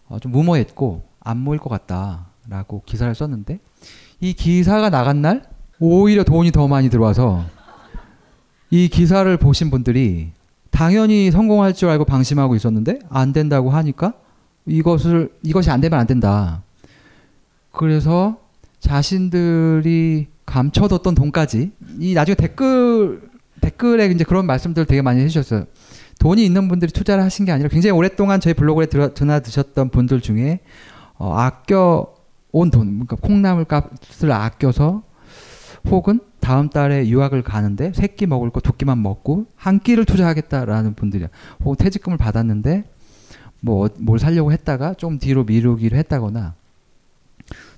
어, 좀 무모했고 안 모일 것 같다라고 기사를 썼는데 이 기사가 나간 날 오히려 돈이 더 많이 들어와서 이 기사를 보신 분들이 당연히 성공할 줄 알고 방심하고 있었는데 안 된다고 하니까 이것을 이것이 안 되면 안 된다. 그래서 자신들이 감춰뒀던 돈까지 이 나중에 댓글 댓글에 이제 그런 말씀들 되게 많이 해주셨어요. 돈이 있는 분들이 투자를 하신 게 아니라 굉장히 오랫동안 저희 블로그에 들어, 드나드셨던 분들 중에 어, 아껴 온 돈, 그러니까 콩나물 값을 아껴서 혹은 다음 달에 유학을 가는데 세 끼 먹을 거 두 끼만 먹고 한 끼를 투자하겠다라는 분들이야. 혹은 퇴직금을 받았는데 뭐 뭘 살려고 했다가 좀 뒤로 미루기로 했다거나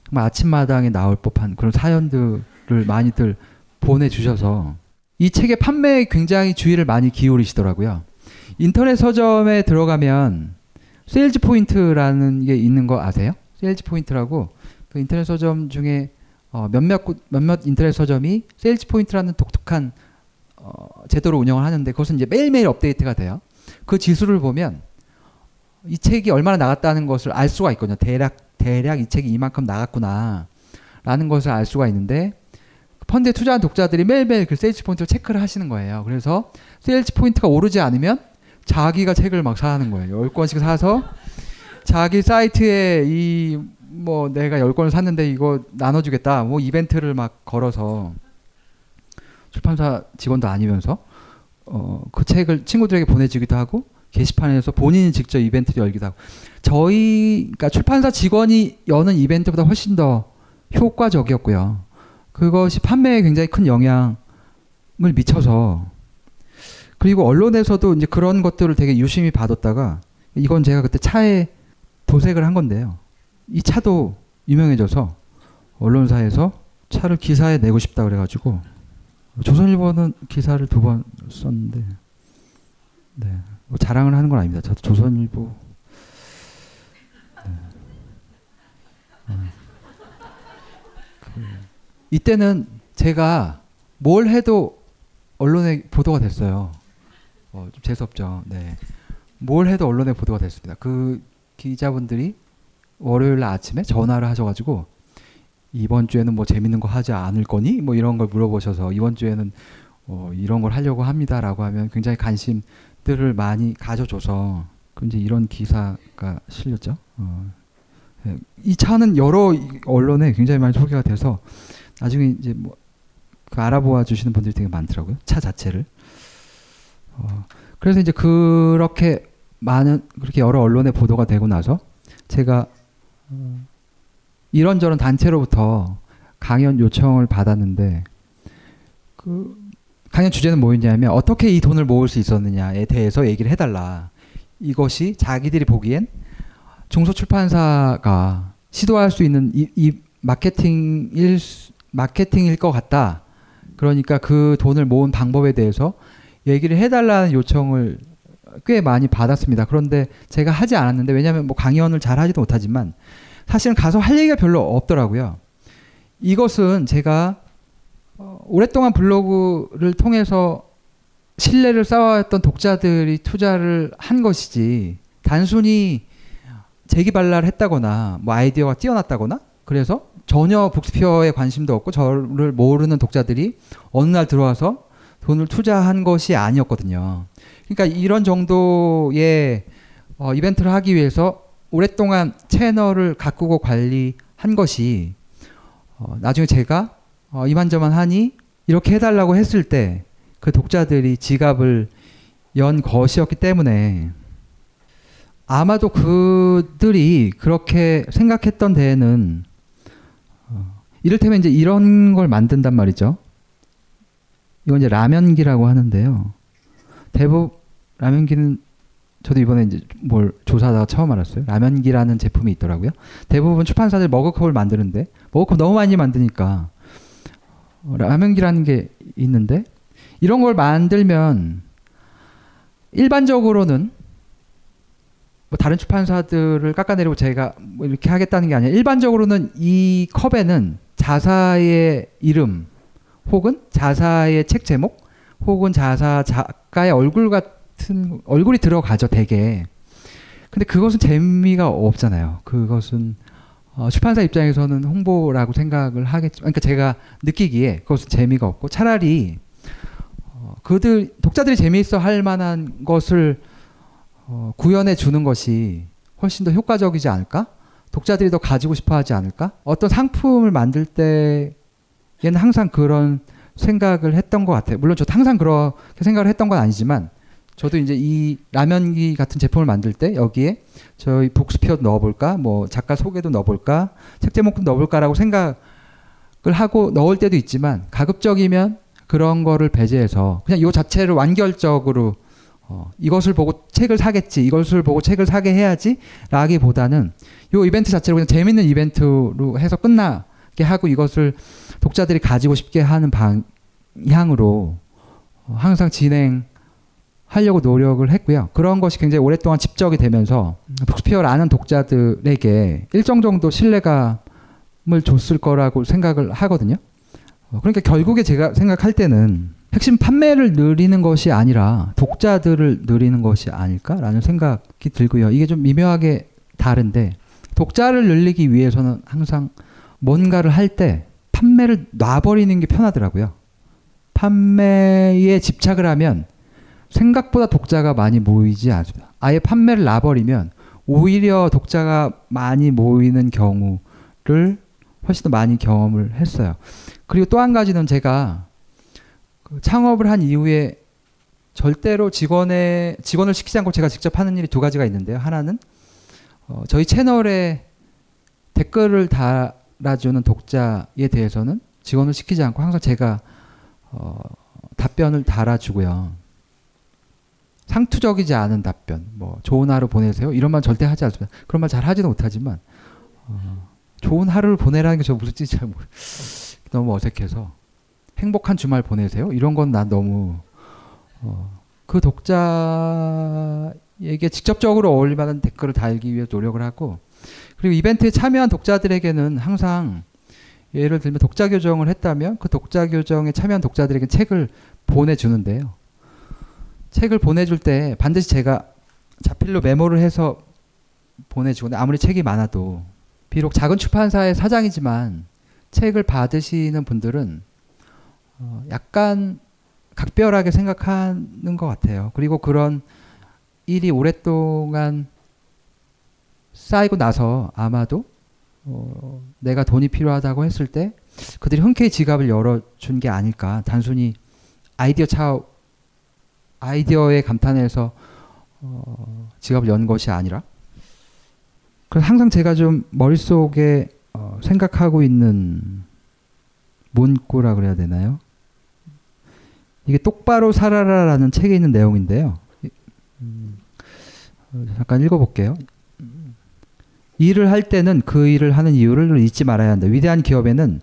정말 아침마당에 나올 법한 그런 사연들을 많이들 보내주셔서 이 책의 판매에 굉장히 주의를 많이 기울이시더라고요. 인터넷 서점에 들어가면 sales point라는 게 있는 거 아세요? sales point라고 그 인터넷 서점 중에 어 몇몇 몇몇 인터넷 서점이 sales point라는 독특한 어 제도를 운영을 하는데 그것은 이제 매일매일 업데이트가 돼요. 그 지수를 보면 이 책이 얼마나 나갔다는 것을 알 수가 있거든요. 대략 대략 이 책이 이만큼 나갔구나라는 것을 알 수가 있는데 펀드에 투자한 독자들이 매일매일 그 sales point를 체크를 하시는 거예요. 그래서 sales point가 오르지 않으면 자기가 책을 막 사는 거예요. 10권씩 사서 자기 사이트에 이 뭐 내가 10권을 샀는데 이거 나눠주겠다. 뭐 이벤트를 막 걸어서 출판사 직원도 아니면서 어, 그 책을 친구들에게 보내주기도 하고 게시판에서 본인이 직접 이벤트를 열기도 하고 저희 그러니까 출판사 직원이 여는 이벤트보다 훨씬 더 효과적이었고요. 그것이 판매에 굉장히 큰 영향을 미쳐서 그리고 언론에서도 이제 그런 것들을 되게 유심히 받았다가 이건 제가 그때 차에 도색을 한 건데요. 이 차도 유명해져서 언론사에서 차를 기사에 내고 싶다 그래가지고 조선일보는 기사를 두 번 썼는데 네. 뭐 자랑을 하는 건 아닙니다. 저도 조선일보 네. 어. 그 이때는 제가 뭘 해도 언론에 보도가 됐어요. 어, 좀 재수없죠. 네. 뭘 해도 언론에 보도가 됐습니다. 그 기자분들이 월요일 날 아침에 전화를 하셔가지고 이번 주에는 뭐 재밌는 거 하지 않을 거니? 뭐 이런 걸 물어보셔서 이번 주에는 어, 이런 걸 하려고 합니다라고 하면 굉장히 관심들을 많이 가져줘서 이제 이런 기사가 실렸죠. 어. 네. 이 차는 여러 언론에 굉장히 많이 소개가 돼서 나중에 이제 뭐 그 알아보아 주시는 분들이 되게 많더라고요. 차 자체를. 어, 그래서 이제 그렇게 많은 그렇게 여러 언론에 보도가 되고 나서 제가 어, 이런저런 단체로부터 강연 요청을 받았는데 그 강연 주제는 뭐였냐면 어떻게 이 돈을 모을 수 있었느냐에 대해서 얘기를 해달라. 이것이 자기들이 보기엔 중소출판사가 시도할 수 있는 이, 이 마케팅일 마케팅일 것 같다. 그러니까 그 돈을 모은 방법에 대해서 얘기를 해달라는 요청을 꽤 많이 받았습니다. 그런데 제가 하지 않았는데 왜냐하면 뭐 강연을 잘 하지도 못하지만 사실은 가서 할 얘기가 별로 없더라고요. 이것은 제가 어, 오랫동안 블로그를 통해서 신뢰를 쌓아왔던 독자들이 투자를 한 것이지 단순히 재기발랄 했다거나 뭐 아이디어가 뛰어났다거나 그래서 전혀 북스피어에 관심도 없고 저를 모르는 독자들이 어느 날 들어와서 돈을 투자한 것이 아니었거든요. 그러니까 이런 정도의 어, 이벤트를 하기 위해서 오랫동안 채널을 가꾸고 관리한 것이 어, 나중에 제가 어, 이만저만 하니 이렇게 해달라고 했을 때 그 독자들이 지갑을 연 것이었기 때문에 아마도 그들이 그렇게 생각했던 데에는 어, 이를테면 이제 이런 걸 만든단 말이죠. 이건 이제 라면기라고 하는데요. 대부분 라면기는 저도 이번에 이제 뭘 조사하다가 처음 알았어요. 라면기라는 제품이 있더라고요. 대부분 출판사들 머그컵을 만드는데 머그컵 너무 많이 만드니까 어, 라면기라는 게 있는데 이런 걸 만들면 일반적으로는 뭐 다른 출판사들을 깎아내리고 제가 뭐 이렇게 하겠다는 게 아니라 일반적으로는 이 컵에는 자사의 이름 혹은 자사의 책 제목 혹은 자사 작가의 얼굴 같은 얼굴이 들어가죠 대개 근데 그것은 재미가 없잖아요 그것은 어, 출판사 입장에서는 홍보라고 생각을 하겠지만 그러니까 제가 느끼기에 그것은 재미가 없고 차라리 어, 그들 독자들이 재미있어 할 만한 것을 어, 구현해 주는 것이 훨씬 더 효과적이지 않을까? 독자들이 더 가지고 싶어 하지 않을까? 어떤 상품을 만들 때에는 항상 그런 생각을 했던 것 같아요. 물론 저도 항상 그렇게 생각을 했던 건 아니지만 저도 이제 이 라면기 같은 제품을 만들 때 여기에 저희 북스피어 넣어볼까, 뭐 작가 소개도 넣어볼까, 책 제목도 넣어볼까라고 생각을 하고 넣을 때도 있지만 가급적이면 그런 거를 배제해서 그냥 이 자체를 완결적으로 어, 이것을 보고 책을 사겠지, 이것을 보고 책을 사게 해야지, 라기보다는 이 이벤트 자체로 그냥 재밌는 이벤트로 해서 끝나게 하고 이것을 독자들이 가지고 싶게 하는 방향으로 어, 항상 진행 하려고 노력을 했고요. 그런 것이 굉장히 오랫동안 집적이 되면서 북스피어를 아는 독자들에게 일정 정도 신뢰감을 줬을 거라고 생각을 하거든요. 어, 그러니까 결국에 제가 생각할 때는 핵심 판매를 늘리는 것이 아니라 독자들을 늘리는 것이 아닐까라는 생각이 들고요. 이게 좀 미묘하게 다른데 독자를 늘리기 위해서는 항상 뭔가를 할 때 판매를 놔버리는 게 편하더라고요. 판매에 집착을 하면 생각보다 독자가 많이 모이지 않습니다. 아예 판매를 놔버리면 오히려 독자가 많이 모이는 경우를 훨씬 더 많이 경험을 했어요. 그리고 또 한 가지는 제가 그 창업을 한 이후에 절대로 직원의 직원을 시키지 않고 제가 직접 하는 일이 두 가지가 있는데요. 하나는 어, 저희 채널에 댓글을 달아주는 독자에 대해서는 직원을 시키지 않고 항상 제가 어, 답변을 달아주고요. 상투적이지 않은 답변, 뭐 좋은 하루 보내세요 이런 말 절대 하지 않습니다. 그런 말 잘 하지도 못하지만 어, 좋은 하루를 보내라는 게 저 무슨 뜻인지 잘 모르. 너무 어색해서 행복한 주말 보내세요. 이런 건 난 너무 어, 그 독자에게 직접적으로 어울릴 만한 댓글을 달기 위해 노력을 하고 그리고 이벤트에 참여한 독자들에게는 항상 예를 들면 독자 교정을 했다면 그 독자 교정에 참여한 독자들에게 책을 보내주는데요. 책을 보내줄 때 반드시 제가 자필로 메모를 해서 보내주고 아무리 책이 많아도 비록 작은 출판사의 사장이지만 책을 받으시는 분들은 어, 약간 각별하게 생각하는 것 같아요. 그리고 그런 일이 오랫동안 쌓이고 나서 아마도 어, 내가 돈이 필요하다고 했을 때 그들이 흔쾌히 지갑을 열어준 게 아닐까. 단순히 아이디어 차 아이디어에 감탄해서 어, 지갑을 연 것이 아니라. 그래서 항상 제가 좀 머릿속에 어, 생각하고 있는 문구라 그래야 되나요? 이게 똑바로 살아라라는 책에 있는 내용인데요. 음, 잠깐 읽어볼게요. 일을 할 때는 그 일을 하는 이유를 잊지 말아야 한다. 위대한 기업에는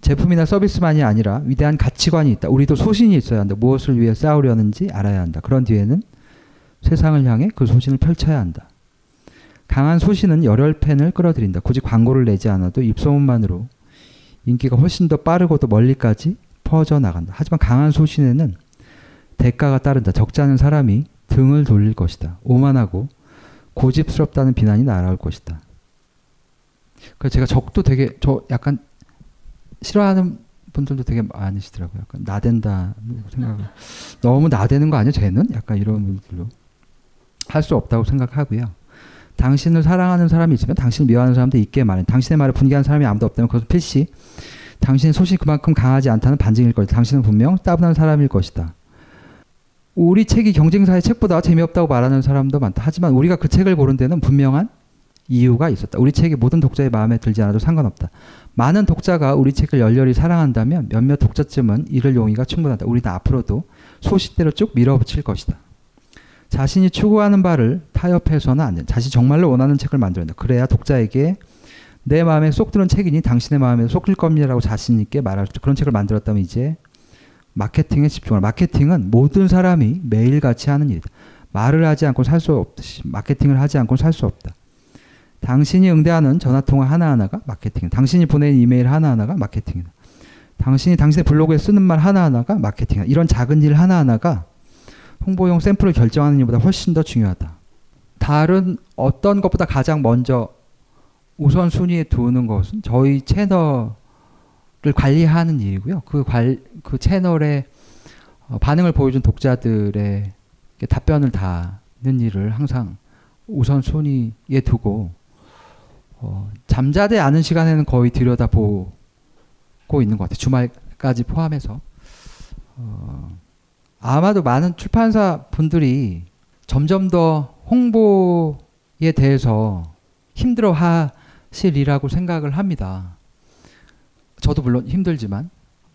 제품이나 서비스만이 아니라 위대한 가치관이 있다. 우리도 소신이 있어야 한다. 무엇을 위해 싸우려는지 알아야 한다. 그런 뒤에는 세상을 향해 그 소신을 펼쳐야 한다. 강한 소신은 열혈팬을 끌어들인다. 굳이 광고를 내지 않아도 입소문만으로 인기가 훨씬 더 빠르고도 멀리까지 퍼져나간다. 하지만 강한 소신에는 대가가 따른다. 적지 않은 사람이 등을 돌릴 것이다. 오만하고 고집스럽다는 비난이 날아올 것이다. 그래서 제가 적도 되게 저 약간 싫어하는 분들도 되게 많으시더라고요. 약간 나댄다 생각을 너무 나대는 거 아니야 쟤는? 약간 이런 분들도 할수 없다고 생각하고요. 당신을 사랑하는 사람이 있으면 당신을 미워하는 사람도 있게 마련. 당신의 말을 분개하는 사람이 아무도 없다면 그것은 필시 당신의 소신이 그만큼 강하지 않다는 반증일 것이다. 당신은 분명 따분한 사람일 것이다. 우리 책이 경쟁사의 책보다 재미없다고 말하는 사람도 많다. 하지만 우리가 그 책을 고른 데는 분명한 이유가 있었다. 우리 책이 모든 독자의 마음에 들지 않아도 상관없다. 많은 독자가 우리 책을 열렬히 사랑한다면 몇몇 독자쯤은 이를 용의가 충분하다. 우리는 앞으로도 소식대로 쭉 밀어붙일 것이다. 자신이 추구하는 바를 타협해서는 안 된다. 자신이 정말로 원하는 책을 만들어낸다. 그래야 독자에게 내 마음에 쏙 드는 책이니 당신의 마음에 쏙 들 겁니다라고 자신 있게 말할 수. 그런 책을 만들었다면 이제 마케팅에 집중하라. 마케팅은 모든 사람이 매일같이 하는 일이다. 말을 하지 않고 살 수 없듯이 마케팅을 하지 않고 살 수 없다. 당신이 응대하는 전화통화 하나하나가 마케팅이다. 당신이 보내는 이메일 하나하나가 마케팅이다. 당신이 당신의 블로그에 쓰는 말 하나하나가 마케팅이다. 이런 작은 일 하나하나가 홍보용 샘플을 결정하는 일보다 훨씬 더 중요하다. 다른 어떤 것보다 가장 먼저 우선순위에 두는 것은 저희 채널을 관리하는 일이고요. 그, 관, 그 채널의 어, 반응을 보여준 독자들의 답변을 다는 일을 항상 우선순위에 두고 어, 잠자지 않은 시간에는 거의 들여다보고 있는 것 같아요. 주말까지 포함해서. 어, 아마도 많은 출판사 분들이 점점 더 홍보에 대해서 힘들어 하시리라고 생각을 합니다. 저도 물론 힘들지만.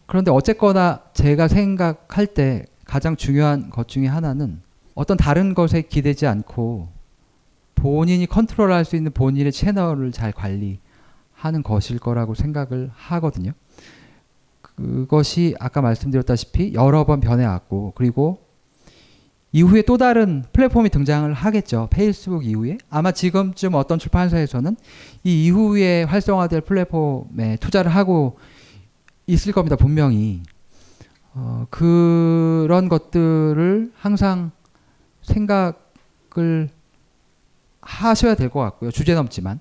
그런데 어쨌거나 제가 생각할 때 가장 중요한 것 중에 하나는 어떤 다른 것에 기대지 않고 본인이 컨트롤할 수 있는 본인의 채널을 잘 관리하는 것일 거라고 생각을 하거든요. 그것이 아까 말씀드렸다시피 여러 번 변해왔고 그리고 이후에 또 다른 플랫폼이 등장을 하겠죠. 페이스북 이후에 아마 지금쯤 어떤 출판사에서는 이 이후에 활성화될 플랫폼에 투자를 하고 있을 겁니다. 분명히 어, 그런 것들을 항상 생각을 하셔야 될 것 같고요. 주제 넘지만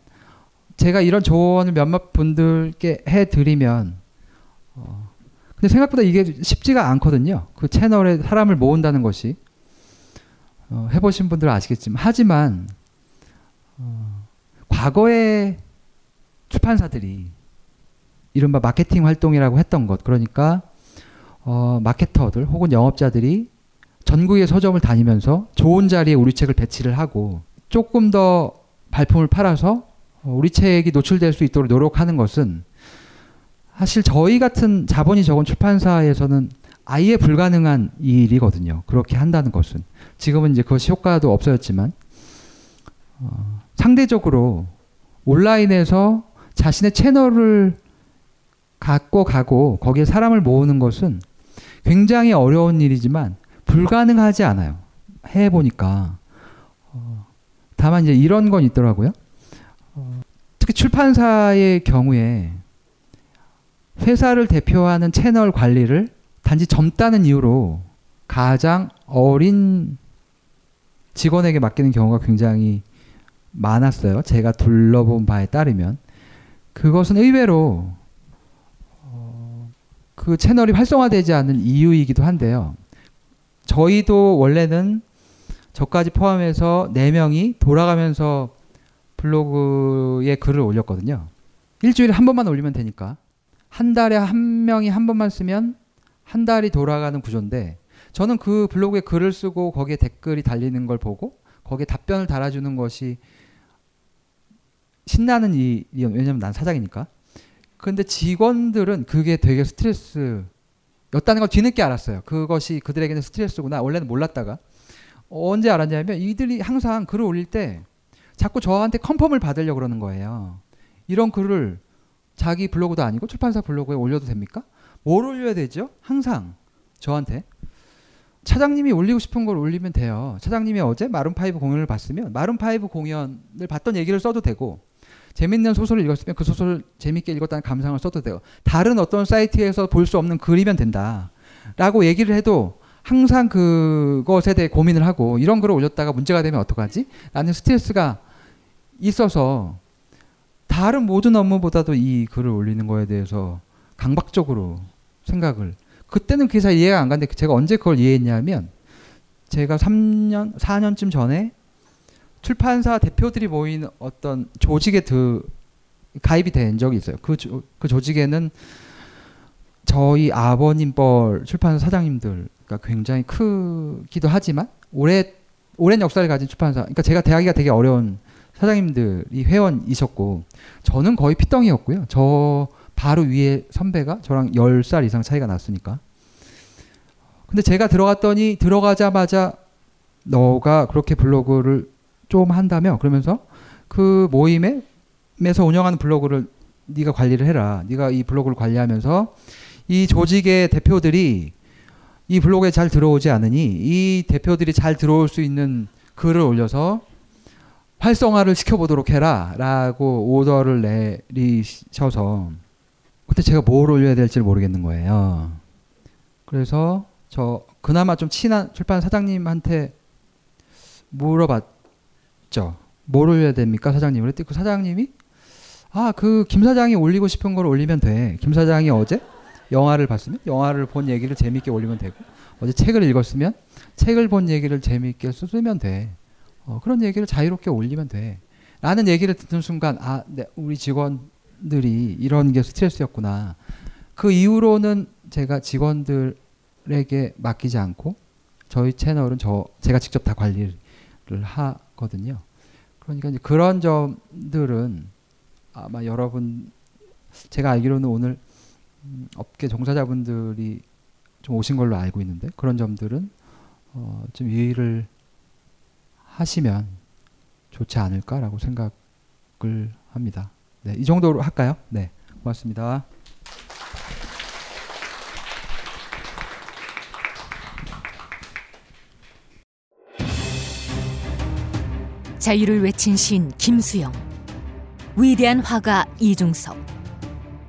제가 이런 조언을 몇몇 분들께 해드리면 어, 근데 생각보다 이게 쉽지가 않거든요. 그 채널에 사람을 모은다는 것이 어, 해보신 분들은 아시겠지만 하지만 어, 과거의 출판사들이 이른바 마케팅 활동이라고 했던 것 그러니까 어, 마케터들 혹은 영업자들이 전국의 서점을 다니면서 좋은 자리에 우리 책을 배치를 하고 조금 더 발품을 팔아서 어, 우리 책이 노출될 수 있도록 노력하는 것은 사실 저희 같은 자본이 적은 출판사에서는 아예 불가능한 일이거든요. 그렇게 한다는 것은 지금은 이제 그것이 효과도 없어졌지만 어, 상대적으로 온라인에서 자신의 채널을 갖고 가고 거기에 사람을 모으는 것은 굉장히 어려운 일이지만 불가능하지 않아요. 해 보니까 어, 다만 이제 이런 건 있더라고요. 어, 특히 출판사의 경우에 회사를 대표하는 채널 관리를 단지 젊다는 이유로 가장 어린 직원에게 맡기는 경우가 굉장히 많았어요. 제가 둘러본 바에 따르면 그것은 의외로 어, 그 채널이 활성화되지 않는 이유이기도 한데요. 저희도 원래는 저까지 포함해서 4명이 돌아가면서 블로그에 글을 올렸거든요. 일주일에 한 번만 올리면 되니까. 한 달에 한 명이 한 번만 쓰면 한 달이 돌아가는 구조인데 저는 그 블로그에 글을 쓰고 거기에 댓글이 달리는 걸 보고 거기에 답변을 달아주는 것이 신나는 일이 왜냐면 난 사장이니까. 근데 직원들은 그게 되게 스트레스였다는 걸 뒤늦게 알았어요. 그것이 그들에게는 스트레스구나. 원래는 몰랐다가 언제 알았냐면 이들이 항상 글을 올릴 때 자꾸 저한테 confirm을 받으려고 그러는 거예요. 이런 글을 자기 블로그도 아니고 출판사 블로그에 올려도 됩니까? 뭘 올려야 되죠? 항상 저한테 차장님이 올리고 싶은 걸 올리면 돼요. 차장님이 어제 Maroon 5 공연을 봤으면 Maroon 5 공연을 봤던 얘기를 써도 되고 재밌는 소설을 읽었으면 그 소설을 재밌게 읽었다는 감상을 써도 돼요. 다른 어떤 사이트에서 볼 수 없는 글이면 된다. 라고 얘기를 해도 항상 그것에 대해 고민을 하고 이런 글을 올렸다가 문제가 되면 어떡하지? 라는 스트레스가 있어서 다른 모든 업무보다도 이 글을 올리는 거에 대해서 강박적으로 생각을 그때는 그게 잘 이해가 안 갔는데 제가 언제 그걸 이해했냐면 제가 3년 4년쯤 전에 출판사 대표들이 모인 어떤 조직에 드 가입이 된 적이 있어요. 그, 조, 그 조직에는 저희 아버님 뻘 출판사 사장님들 그러니까 굉장히 크기도 하지만 오래 오랜 역사를 가진 출판사 그러니까 제가 대하기가 되게 어려운 사장님들이 회원이셨고 저는 거의 피덩이였고요. 저 바로 위에 선배가 저랑 10살 이상 차이가 났으니까. 근데 제가 들어갔더니 들어가자마자 너가 그렇게 블로그를 좀 한다며 그러면서 그 모임에서 운영하는 블로그를 네가 관리를 해라. 네가 이 블로그를 관리하면서 이 조직의 대표들이 이 블로그에 잘 들어오지 않으니 이 대표들이 잘 들어올 수 있는 글을 올려서 활성화를 시켜보도록 해라 라고 오더를 내리셔서 그때 제가 뭘 올려야 될지 모르겠는 거예요. 그래서 저 그나마 좀 친한 출판 사장님한테 물어봤죠. 뭘 올려야 됩니까, 사장님? 그랬더니 그 사장님이 아, 그 김 사장이 올리고 싶은 걸 올리면 돼. 김 사장이 어제 영화를 봤으면 영화를 본 얘기를 재밌게 올리면 되고 어제 책을 읽었으면 책을 본 얘기를 재밌게 쓰면 돼. 어, 그런 얘기를 자유롭게 올리면 돼. 라는 얘기를 듣는 순간 아, 네, 우리 직원들이 이런 게 스트레스였구나. 그 이후로는 제가 직원들에게 맡기지 않고 저희 채널은 저 제가 직접 다 관리를 하거든요. 그러니까 이제 그런 점들은 아마 여러분 제가 알기로는 오늘 음, 업계 종사자분들이 좀 오신 걸로 알고 있는데 그런 점들은 어, 좀 유의를 하시면 좋지 않을까라고 생각을 합니다. 네, 이 정도로 할까요? 네, 고맙습니다. 자유를 외친 시인 김수영, 위대한 화가 이중섭,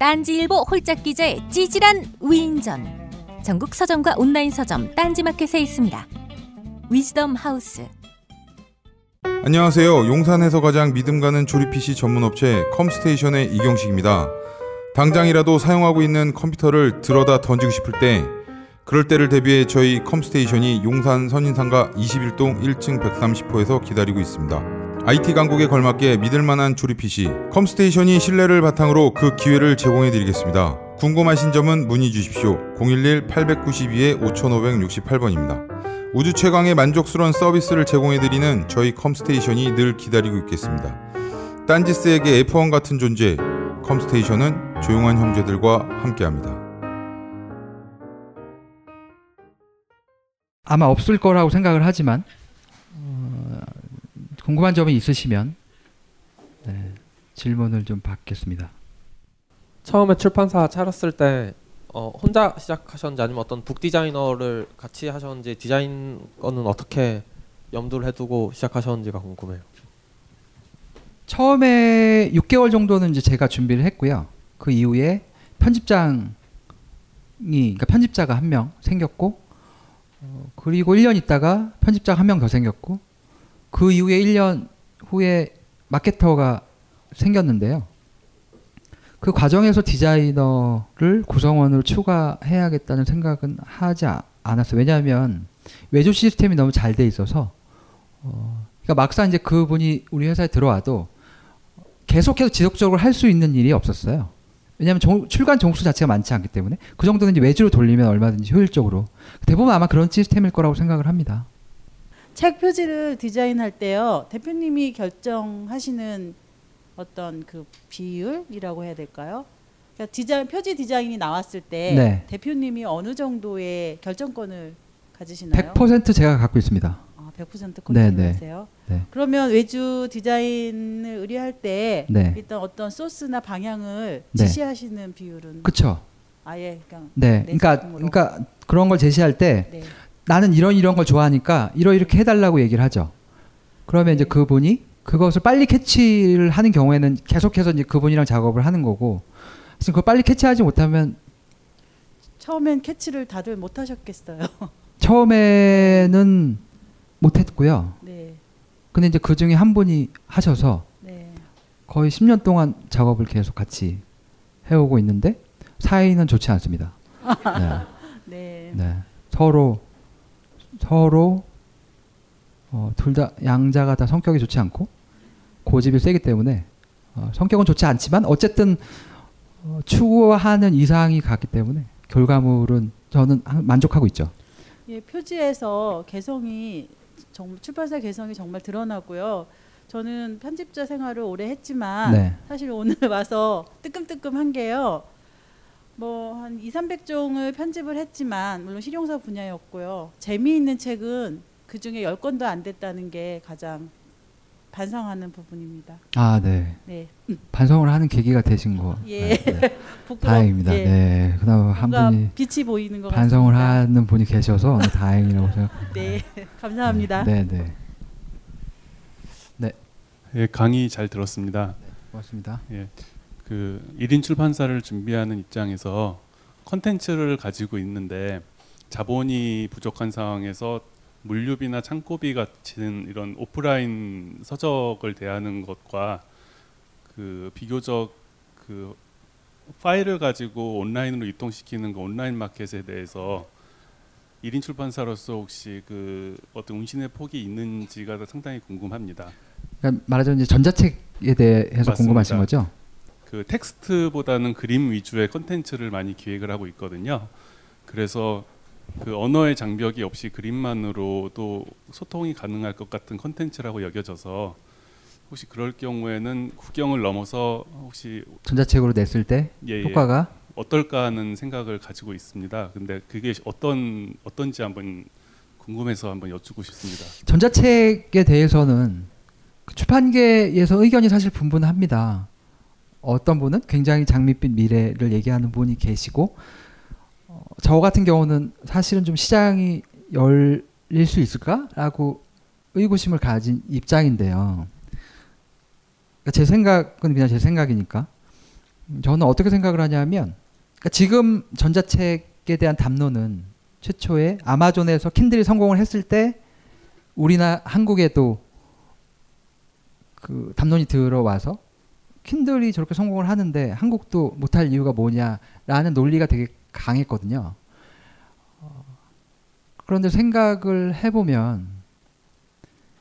딴지일보 홀짝 기자의 찌질한 위인전. 전국 서점과 온라인 서점 딴지마켓에 있습니다. 위즈덤 하우스. 안녕하세요. 용산에서 가장 믿음 가는 조립 PC 전문 업체 컴스테이션의 이경식입니다. 당장이라도 사용하고 있는 컴퓨터를 들어다 던지고 싶을 때 그럴 때를 대비해 저희 컴스테이션이 용산 선인상가 21동 1층 130호에서 기다리고 있습니다. IT 강국에 걸맞게 믿을 만한 조립 PC 컴스테이션이 신뢰를 바탕으로 그 기회를 제공해 드리겠습니다. 궁금하신 점은 문의 주십시오. 011-892-5568번입니다. 우주 최강의 만족스러운 서비스를 제공해드리는 저희 컴스테이션이 늘 기다리고 있겠습니다. 딴지스에게 F1 같은 존재, 컴스테이션은 조용한 형제들과 함께합니다. 아마 없을 거라고 생각을 하지만 어, 궁금한 점이 있으시면 네, 질문을 좀 받겠습니다. 처음에 출판사 차렸을 때 어, 혼자 시작하셨는지 아니면 어떤 북 디자이너를 같이 하셨는지 디자인 거는 어떻게 염두를 해두고 시작하셨는지가 궁금해요. 처음에 6개월 정도는 이제 제가 준비를 했고요. 그 이후에 편집장이 그러니까 편집자가 한 명 생겼고 어, 그리고 1년 있다가 편집장 한명 더 생겼고 그 이후에 1년 후에 마케터가 생겼는데요. 그 과정에서 디자이너를 구성원으로 추가해야겠다는 생각은 하지 않았어요. 왜냐하면 외주 시스템이 너무 잘 돼 있어서 어, 그러니까 막상 이제 그분이 우리 회사에 들어와도 계속해서 지속적으로 할 수 있는 일이 없었어요. 왜냐하면 종, 출간 종수 자체가 많지 않기 때문에 그 정도는 이제 외주로 돌리면 얼마든지 효율적으로 대부분 아마 그런 시스템일 거라고 생각을 합니다. 책 표지를 디자인할 때요 대표님이 결정하시는 어떤 그 비율이라고 해야 될까요? 그러니까 디자인 표지 디자인이 나왔을 때 네. 대표님이 어느 정도의 결정권을 가지시나요? 100% 제가 갖고 있습니다. 아, 100% 네, 컨트롤하세요. 네. 그러면 외주 디자인을 의뢰할 때 네. 일단 어떤 소스나 방향을 네. 지시하시는 비율은 그렇죠. 아예 그냥 네, 내 그러니까. 그러니까 그런 걸 제시할 때 네. 나는 이런 이런 걸 좋아하니까 이러 이렇게 해달라고 얘기를 하죠. 그러면 이제 그분이 그것을 빨리 캐치를 하는 경우에는 계속해서 이제 그분이랑 작업을 하는 거고, 지금 그걸 빨리 캐치하지 못하면 처음엔 캐치를 다들 못 하셨겠어요. 처음에는 못했고요. 네. 근데 이제 그 중에 한 분이 하셔서 네. 거의 10년 동안 작업을 계속 같이 해오고 있는데 사이는 좋지 않습니다. 네. 네. 서로 서로 어, 둘 다 양자가 다 성격이 좋지 않고 고집이 세기 때문에 어, 성격은 좋지 않지만 어쨌든 어, 추구하는 이상이 같기 때문에 결과물은 저는 한- 만족하고 있죠. 예, 표지에서 개성이 정말 출판사 개성이 정말 드러나고요. 저는 편집자 생활을 오래 했지만 네. 사실 오늘 와서 뜨끔뜨끔한 게요. 뭐 한 2, 300종을 편집을 했지만 물론 실용사 분야였고요. 재미있는 책은 그중에 10권도 안 됐다는 게 가장 반성하는 부분입니다. 아, 네. 네. 반성을 하는 계기가 되신 거. 예. 부끄럽- 다행입니다. 예. 네. 그나마 한 분이 빛이 보이는 것 반성을 같습니다. 하는 분이 계셔서 다행이라고 생각합니다. 네. 감사합니다. 네, 네. 네. 예, 강의 잘 들었습니다. 고맙습니다. 예, 그 1인 출판사를 준비하는 입장에서 컨텐츠를 가지고 있는데 자본이 부족한 상황에서 물류비나 창고비 같은 이런 오프라인 서적을 대하는 것과 그 비교적 그 파일을 가지고 온라인으로 유통시키는 그 온라인 마켓에 대해서 1인 출판사로서 혹시 그 어떤 운신의 폭이 있는지가 상당히 궁금합니다. 그러니까 말하자면 이제 전자책에 대해서 맞습니다. 궁금하신 거죠? 그 텍스트보다는 그림 위주의 컨텐츠를 많이 기획을 하고 있거든요. 그래서 그 언어의 장벽이 없이 그림만으로도 소통이 가능할 것 같은 컨텐츠라고 여겨져서 혹시 그럴 경우에는 국경을 넘어서 혹시 전자책으로 냈을 때 예, 예. 효과가 어떨까 하는 생각을 가지고 있습니다. 근데 그게 어떤 어떤지 한번 궁금해서 한번 여쭙고 싶습니다. 전자책에 대해서는 그 출판계에서 의견이 사실 분분합니다. 어떤 분은 굉장히 장밋빛 미래를 얘기하는 분이 계시고 어, 저 같은 경우는 사실은 좀 시장이 열릴 수 있을까라고 의구심을 가진 입장인데요. 그러니까 제 생각은 그냥 제 생각이니까 음, 저는 어떻게 생각을 하냐면 그러니까 지금 전자책에 대한 담론은 최초에 아마존에서 킨들이 성공을 했을 때 우리나 한국에도 그 담론이 들어와서 킨들이 저렇게 성공을 하는데 한국도 못할 이유가 뭐냐라는 논리가 되게 강했거든요. 어, 그런데 생각을 해보면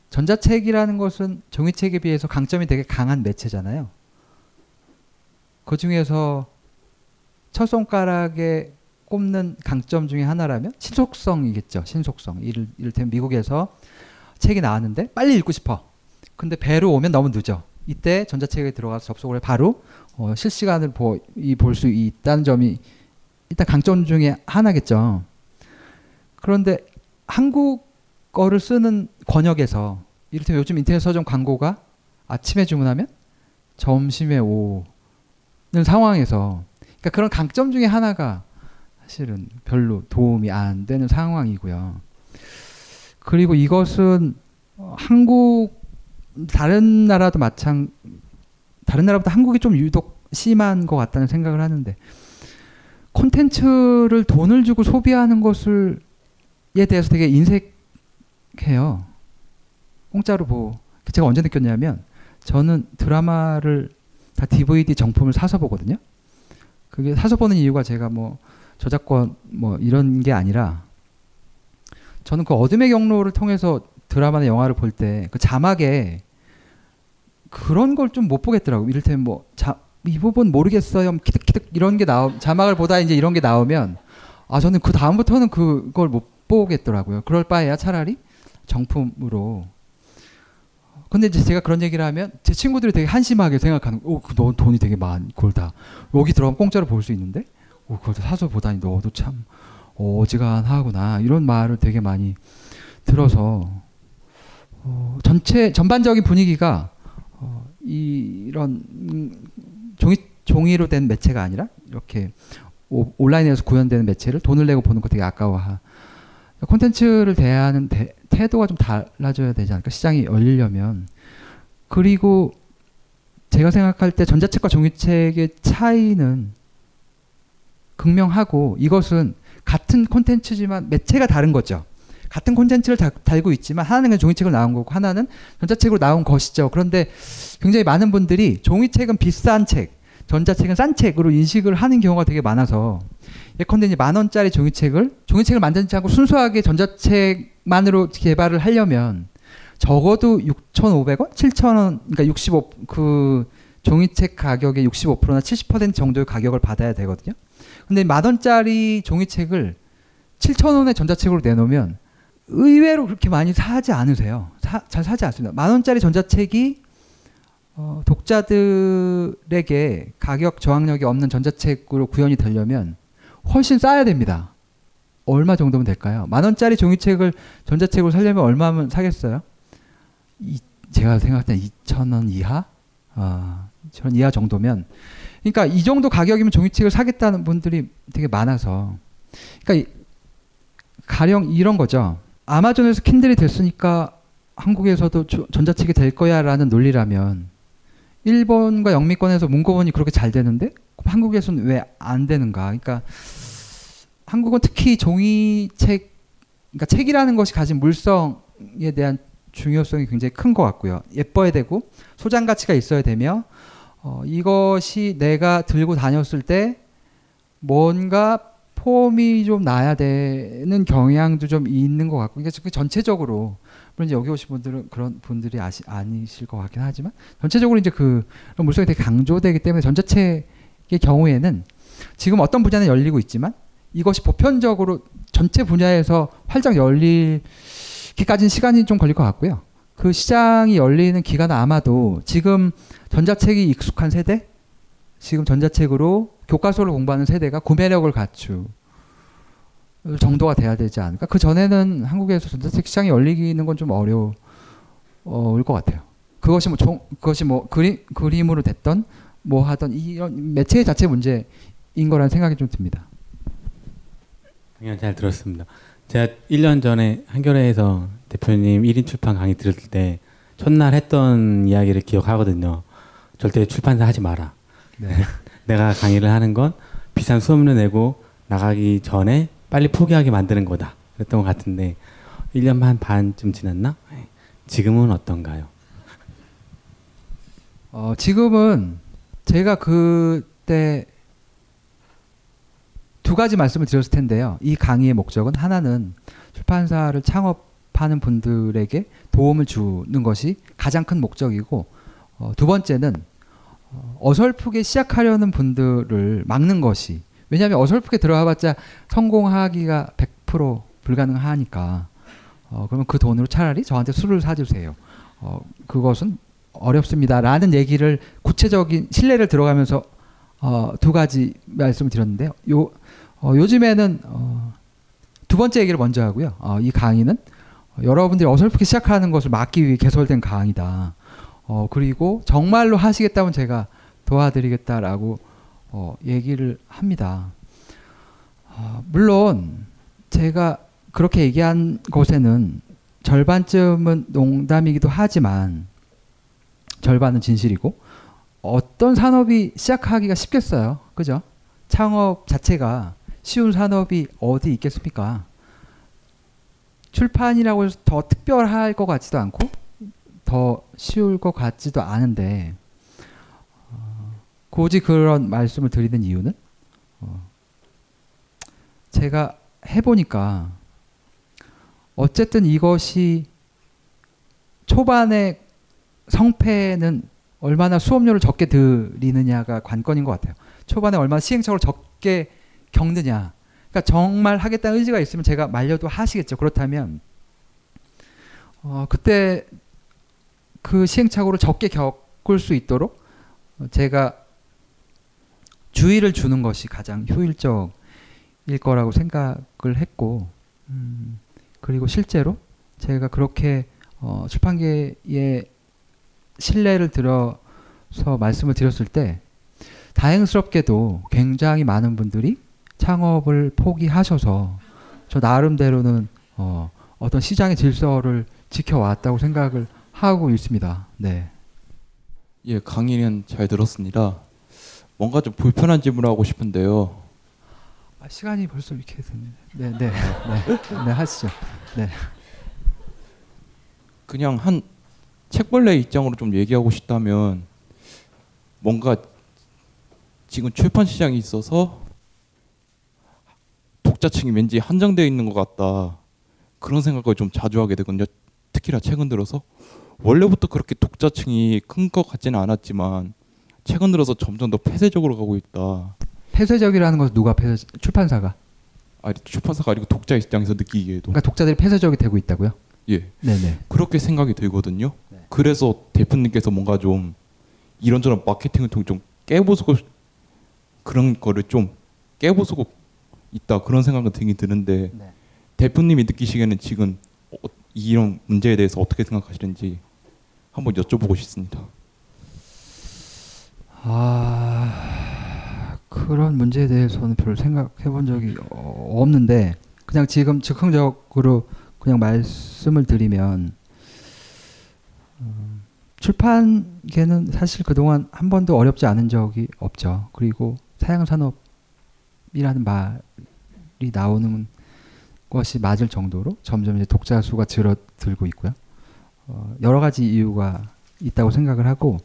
전자책이라는 것은 종이책에 비해서 강점이 되게 강한 매체잖아요. 그 중에서 첫 손가락에 꼽는 강점 중에 하나라면 신속성이겠죠. 신속성. 이를, 이를테면 미국에서 책이 나왔는데 빨리 읽고 싶어. 근데 배로 오면 너무 늦어. 이때 전자책에 들어가서 접속을 해 바로 어, 실시간을 볼 수 있다는 점이 일단 강점 중에 하나겠죠. 그런데 한국어를 쓰는 권역에서 이를테면 요즘 인터넷 서점 광고가 아침에 주문하면 점심에 오는 상황에서 그러니까 그런 강점 중에 하나가 사실은 별로 도움이 안 되는 상황이고요. 그리고 이것은 어, 한국 다른 나라도 마찬 다른 나라보다 한국이 좀 유독 심한 것 같다는 생각을 하는데 콘텐츠를 돈을 주고 소비하는 것을 에 대해서 되게 인색해요. 공짜로 뭐 제가 언제 느꼈냐면 저는 드라마를 다 DVD 정품을 사서 보거든요. 그게 사서 보는 이유가 제가 뭐 저작권 뭐 이런 게 아니라 저는 그 어둠의 경로를 통해서 드라마나 영화를 볼 때 그 자막에 그런 걸 좀 못 보겠더라고. 이를테면 뭐 자, 이 부분 모르겠어요. 키득키득 이런 게 나오 자막을 보다 이제 이런 게 나오면 아 저는 그 다음부터는 그걸 못 보겠더라고요. 그럴 바에야 차라리 정품으로. 근데 이제 제가 그런 얘기를 하면 제 친구들이 되게 한심하게 생각하는 오, 너 돈이 되게 많, 그걸 다 여기 들어가면 공짜로 볼 수 있는데 오, 그걸 다 사서 보다니 너도 참 어지간하구나 이런 말을 되게 많이 들어서 어, 전체 전반적인 분위기가 어, 이런 음, 종이 종이로 된 매체가 아니라 이렇게 오- 온라인에서 구현되는 매체를 돈을 내고 보는 거 되게 아까워하. 콘텐츠를 대하는 대- 태도가 좀 달라져야 되지 않을까? 시장이 열리려면. 그리고 제가 생각할 때 전자책과 종이책의 차이는 극명하고 이것은 같은 콘텐츠지만 매체가 다른 거죠. 같은 콘텐츠를 다- 달고 있지만 하나는 종이책으로 나온 거고 하나는 전자책으로 나온 것이죠. 그런데 굉장히 많은 분들이 종이책은 비싼 책, 전자책은 싼 책으로 인식을 하는 경우가 되게 많아서 예컨대 이제 만 원짜리 종이책을 종이책을 만들지 않고 순수하게 전자책만으로 개발을 하려면 적어도 6,500원, 7,000원, 그러니까 65 그 종이책 가격의 65%나 70% 정도의 가격을 받아야 되거든요. 근데 만 원짜리 종이책을 7,000원의 전자책으로 내놓으면 의외로 그렇게 많이 사지 않으세요. 사- 잘 사지 않습니다. 만 원짜리 전자책이 어, 독자들에게 가격 저항력이 없는 전자책으로 구현이 되려면 훨씬 싸야 됩니다. 얼마 정도면 될까요? 만 원짜리 종이책을 전자책으로 살려면 얼마면 사겠어요? 이, 제가 생각할 때 2천 원 이하, 아, 2천 원 이하 정도면, 그러니까 이 정도 가격이면 종이책을 사겠다는 분들이 되게 많아서, 그러니까 이- 가령 이런 거죠. 아마존에서 킨들이 됐으니까 한국에서도 조- 전자책이 될 거야라는 논리라면 일본과 영미권에서 문고원이 그렇게 잘 되는데 한국에서는 왜 안 되는가? 그러니까 한국은 특히 종이책, 그러니까 책이라는 것이 가진 물성에 대한 중요성이 굉장히 큰 것 같고요. 예뻐야 되고 소장 가치가 있어야 되며 어, 이것이 내가 들고 다녔을 때 뭔가 폼이 좀 나야 되는 경향도 좀 있는 것 같고, 그러니까 그 전체적으로 물론 이제 여기 오신 분들은 그런 분들이 아시, 아니실 것 같긴 하지만 전체적으로 이제 그 물성이 되게 강조되기 때문에 전자책의 경우에는 지금 어떤 분야는 열리고 있지만 이것이 보편적으로 전체 분야에서 활짝 열리기까지는 시간이 좀 걸릴 것 같고요. 그 시장이 열리는 기간은 아마도 지금 전자책이 익숙한 세대, 지금 전자책으로 교과서를 공부하는 세대가 구매력을 갖추 정도가 돼야 되지 않을까? 그 전에는 한국에서 전자책 시장이 열리기는 건 좀 어려울 것 같아요. 그것이 뭐 종, 그것이 뭐 그림 그림으로 됐던 뭐 하던 이런 매체 자체 문제인 거라는 생각이 좀 듭니다. 잘 들었습니다. 제가 1년 전에 한겨레에서 대표님 1인 출판 강의 들을 때 첫날 했던 이야기를 기억하거든요. 절대 출판사 하지 마라. 네. 내가 강의를 하는 건 비싼 수업료 내고 나가기 전에 빨리 포기하게 만드는 거다. 그랬던 것 같은데 1년 반 반쯤 지났나? 지금은 어떤가요? 어, 지금은 제가 그때 두 가지 말씀을 드렸을 텐데요. 이 강의의 목적은 하나는 출판사를 창업하는 분들에게 도움을 주는 것이 가장 큰 목적이고 어, 두 번째는 어, 어설프게 시작하려는 분들을 막는 것이 왜냐하면 어설프게 들어가봤자 성공하기가 100% 불가능하니까 어, 그러면 그 돈으로 차라리 저한테 술을 사주세요. 어, 그것은 어렵습니다라는 얘기를 구체적인 신뢰를 들어가면서 어, 두 가지 말씀을 드렸는데요. 요 어, 요즘에는 어, 두 번째 얘기를 먼저 하고요. 어, 이 강의는 여러분들이 어설프게 시작하는 것을 막기 위해 개설된 강의다. 어, 그리고 정말로 하시겠다면 제가 도와드리겠다라고 어, 얘기를 합니다. 어, 물론 제가 그렇게 얘기한 것에는 절반쯤은 농담이기도 하지만 절반은 진실이고 어떤 산업이 시작하기가 쉽겠어요. 그죠? 창업 자체가 쉬운 산업이 어디 있겠습니까? 출판이라고 해서 더 특별할 것 같지도 않고 더 쉬울 것 같지도 않은데 어, 굳이 그런 말씀을 드리는 이유는 어, 제가 해보니까 어쨌든 이것이 초반에 성패는 얼마나 수업료를 적게 드리느냐가 관건인 것 같아요. 초반에 얼마나 시행착오를 적게 겪느냐. 그러니까 정말 하겠다는 의지가 있으면 제가 말려도 하시겠죠. 그렇다면 어, 그때 그 시행착오를 적게 겪을 수 있도록 제가 주의를 주는 것이 가장 효율적일 거라고 생각을 했고 음, 그리고 실제로 제가 그렇게 어, 출판계에 신뢰를 들어서 말씀을 드렸을 때 다행스럽게도 굉장히 많은 분들이 창업을 포기하셔서 저 나름대로는 어, 어떤 시장의 질서를 지켜왔다고 생각을 하고 있습니다. 네. 예, 강의는 잘 들었습니다. 뭔가 좀 불편한 질문을 하고 싶은데요. 아, 시간이 벌써 이렇게 됐네. 네, 네, 네, 네, 하시죠. 네. 그냥 한 책벌레 입장으로 좀 얘기하고 싶다면 뭔가 지금 출판 시장이 있어서 독자층이 왠지 한정되어 있는 것 같다 그런 생각을 좀 자주 하게 되거든요. 특히나 최근 들어서 원래부터 그렇게 독자층이 큰 것 같지는 않았지만 최근 들어서 점점 더 폐쇄적으로 가고 있다. 폐쇄적이라는 것은 누가 폐쇄? 출판사가. 아니 출판사가 아니고 독자 입장에서 느끼기에도. 그러니까 독자들이 폐쇄적이 되고 있다고요? 예. 네네. 그렇게 생각이 들거든요. 그래서 대표님께서 뭔가 좀 이런저런 마케팅을 통해 좀 깨부수고 그런 거를 좀 깨부수고 있다 그런 생각은 되게 드는데 대표님이 느끼시기에는 지금 어, 이런 문제에 대해서 어떻게 생각하시는지 한번 여쭤보고 싶습니다. 아 그런 문제에 대해서는 별로 생각해 본 적이 어, 없는데 그냥 지금 즉흥적으로 그냥 말씀을 드리면 음, 출판계는 사실 그동안 한 번도 어렵지 않은 적이 없죠. 그리고 사양 산업이라는 말이 나오는 것이 맞을 정도로 점점 이제 독자 수가 줄어들고 있고요. 어, 여러 가지 이유가 있다고 생각을 하고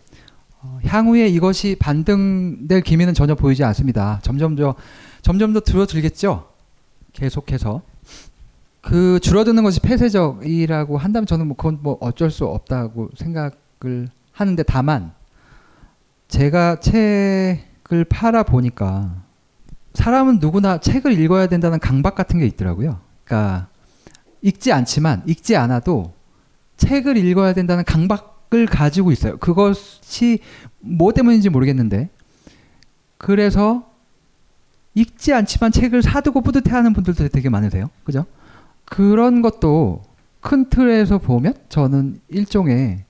어, 향후에 이것이 반등될 기미는 전혀 보이지 않습니다. 점점 더 점점 더 줄어들겠죠. 계속해서 그 줄어드는 것이 폐쇄적이라고 한다면 저는 뭐 그건 뭐 어쩔 수 없다고 생각을 하는데 다만 제가 책을 팔아 보니까 사람은 누구나 책을 읽어야 된다는 강박 같은 게 있더라고요. 그러니까 읽지 않지만 읽지 않아도 책을 읽어야 된다는 강박을 가지고 있어요. 그것이 뭐 때문인지 모르겠는데 그래서 읽지 않지만 책을 사두고 뿌듯해하는 분들도 되게 많으세요. 그죠? 그런 것도 큰 틀에서 보면 저는 일종의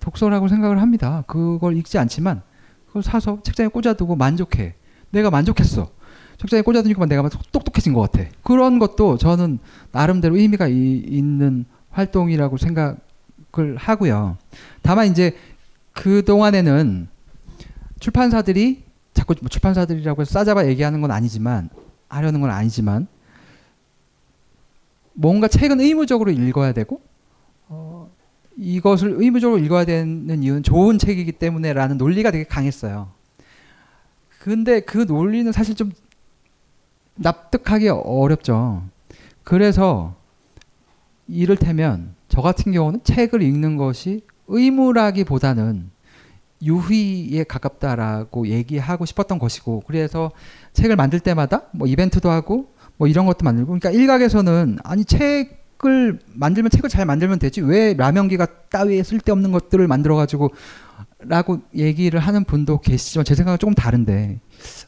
독서라고 생각을 합니다. 그걸 읽지 않지만 그걸 사서 책장에 꽂아두고 만족해. 내가 만족했어. 책장에 꽂아두니까 내가 똑똑해진 것 같아. 그런 것도 저는 나름대로 의미가 이, 있는 활동이라고 생각을 하고요. 다만 이제 그 동안에는 출판사들이 자꾸 뭐 출판사들이라고 해서 싸잡아 얘기하는 건 아니지만 하려는 건 아니지만 뭔가 책은 의무적으로 읽어야 되고 어, 이것을 의무적으로 읽어야 되는 이유는 좋은 책이기 때문에라는 논리가 되게 강했어요. 근데 그 논리는 사실 좀 납득하기 어렵죠. 그래서 이를테면 저 같은 경우는 책을 읽는 것이 의무라기보다는 유희에 가깝다라고 얘기하고 싶었던 것이고 그래서 책을 만들 때마다 뭐 이벤트도 하고 뭐 이런 것도 만들고 그러니까 일각에서는 아니 책을 만들면 책을 잘 만들면 되지 왜 라면기가 따위에 쓸데없는 것들을 만들어 가지고 라고 얘기를 하는 분도 계시지만 제 생각은 조금 다른데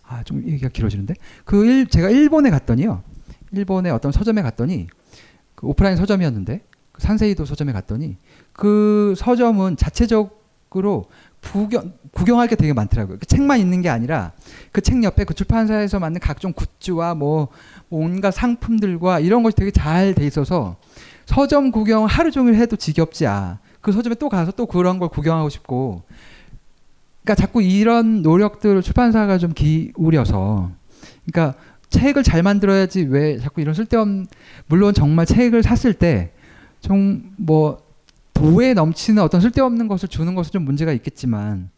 아 좀 얘기가 길어지는데? 그 일, 제가 일본에 갔더니요. 일본의 어떤 서점에 갔더니 그 오프라인 서점이었는데 그 산세이도 서점에 갔더니 그 서점은 자체적으로 구경 구경할 게 되게 많더라고요. 그 책만 있는 게 아니라 그 책 옆에 그 출판사에서 만든 각종 굿즈와 뭐 온갖 상품들과 이런 것이 되게 잘 돼 있어서 서점 구경 하루 종일 해도 지겹지 아. 그 서점에 또 가서 또 그런 걸 구경하고 싶고. 그러니까 자꾸 이런 노력들을 출판사가 좀 기울여서 그러니까 책을 잘 만들어야지 왜 자꾸 이런 쓸데없는 물론 정말 책을 샀을 때 좀 뭐 도에 넘치는 어떤 쓸데없는 것을 주는 것은 좀 문제가 있겠지만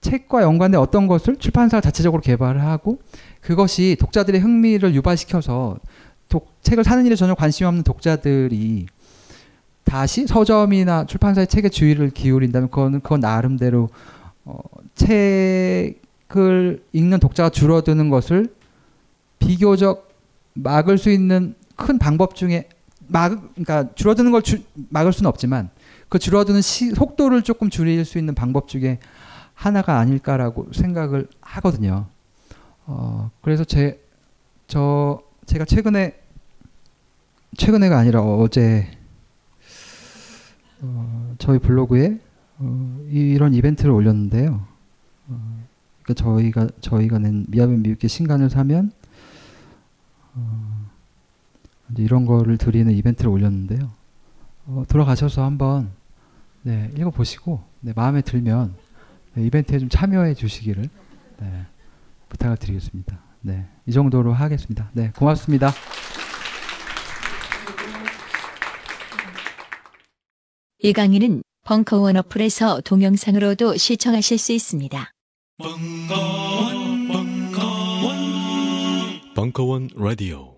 책과 연관된 어떤 것을 출판사가 자체적으로 개발을 하고 그것이 독자들의 흥미를 유발시켜서 독, 책을 사는 일에 전혀 관심이 없는 독자들이 다시 서점이나 출판사의 책에 주의를 기울인다면 그거는 그건 나름대로 어, 책을 읽는 독자가 줄어드는 것을 비교적 막을 수 있는 큰 방법 중에 막 그러니까 줄어드는 걸 주, 막을 수는 없지만 그 줄어드는 시, 속도를 조금 줄일 수 있는 방법 중에 하나가 아닐까라고 생각을 하거든요. 어, 그래서 제 저 제가 최근에 최근에가 아니라 어제 어, 저희 블로그에 어, 이런 이벤트를 올렸는데요. 어, 그러니까 저희가 저희가 낸 미아벤 미육의 신간을 사면 어, 이제 이런 거를 드리는 이벤트를 올렸는데요. 어, 들어가셔서 한번 네, 읽어보시고 네, 마음에 들면 네, 이벤트에 좀 참여해 주시기를 네, 부탁을 드리겠습니다. 네, 이 정도로 하겠습니다. 네, 고맙습니다. 이 강의는 벙커원 어플에서 동영상으로도 시청하실 수 있습니다. 벙커원 라디오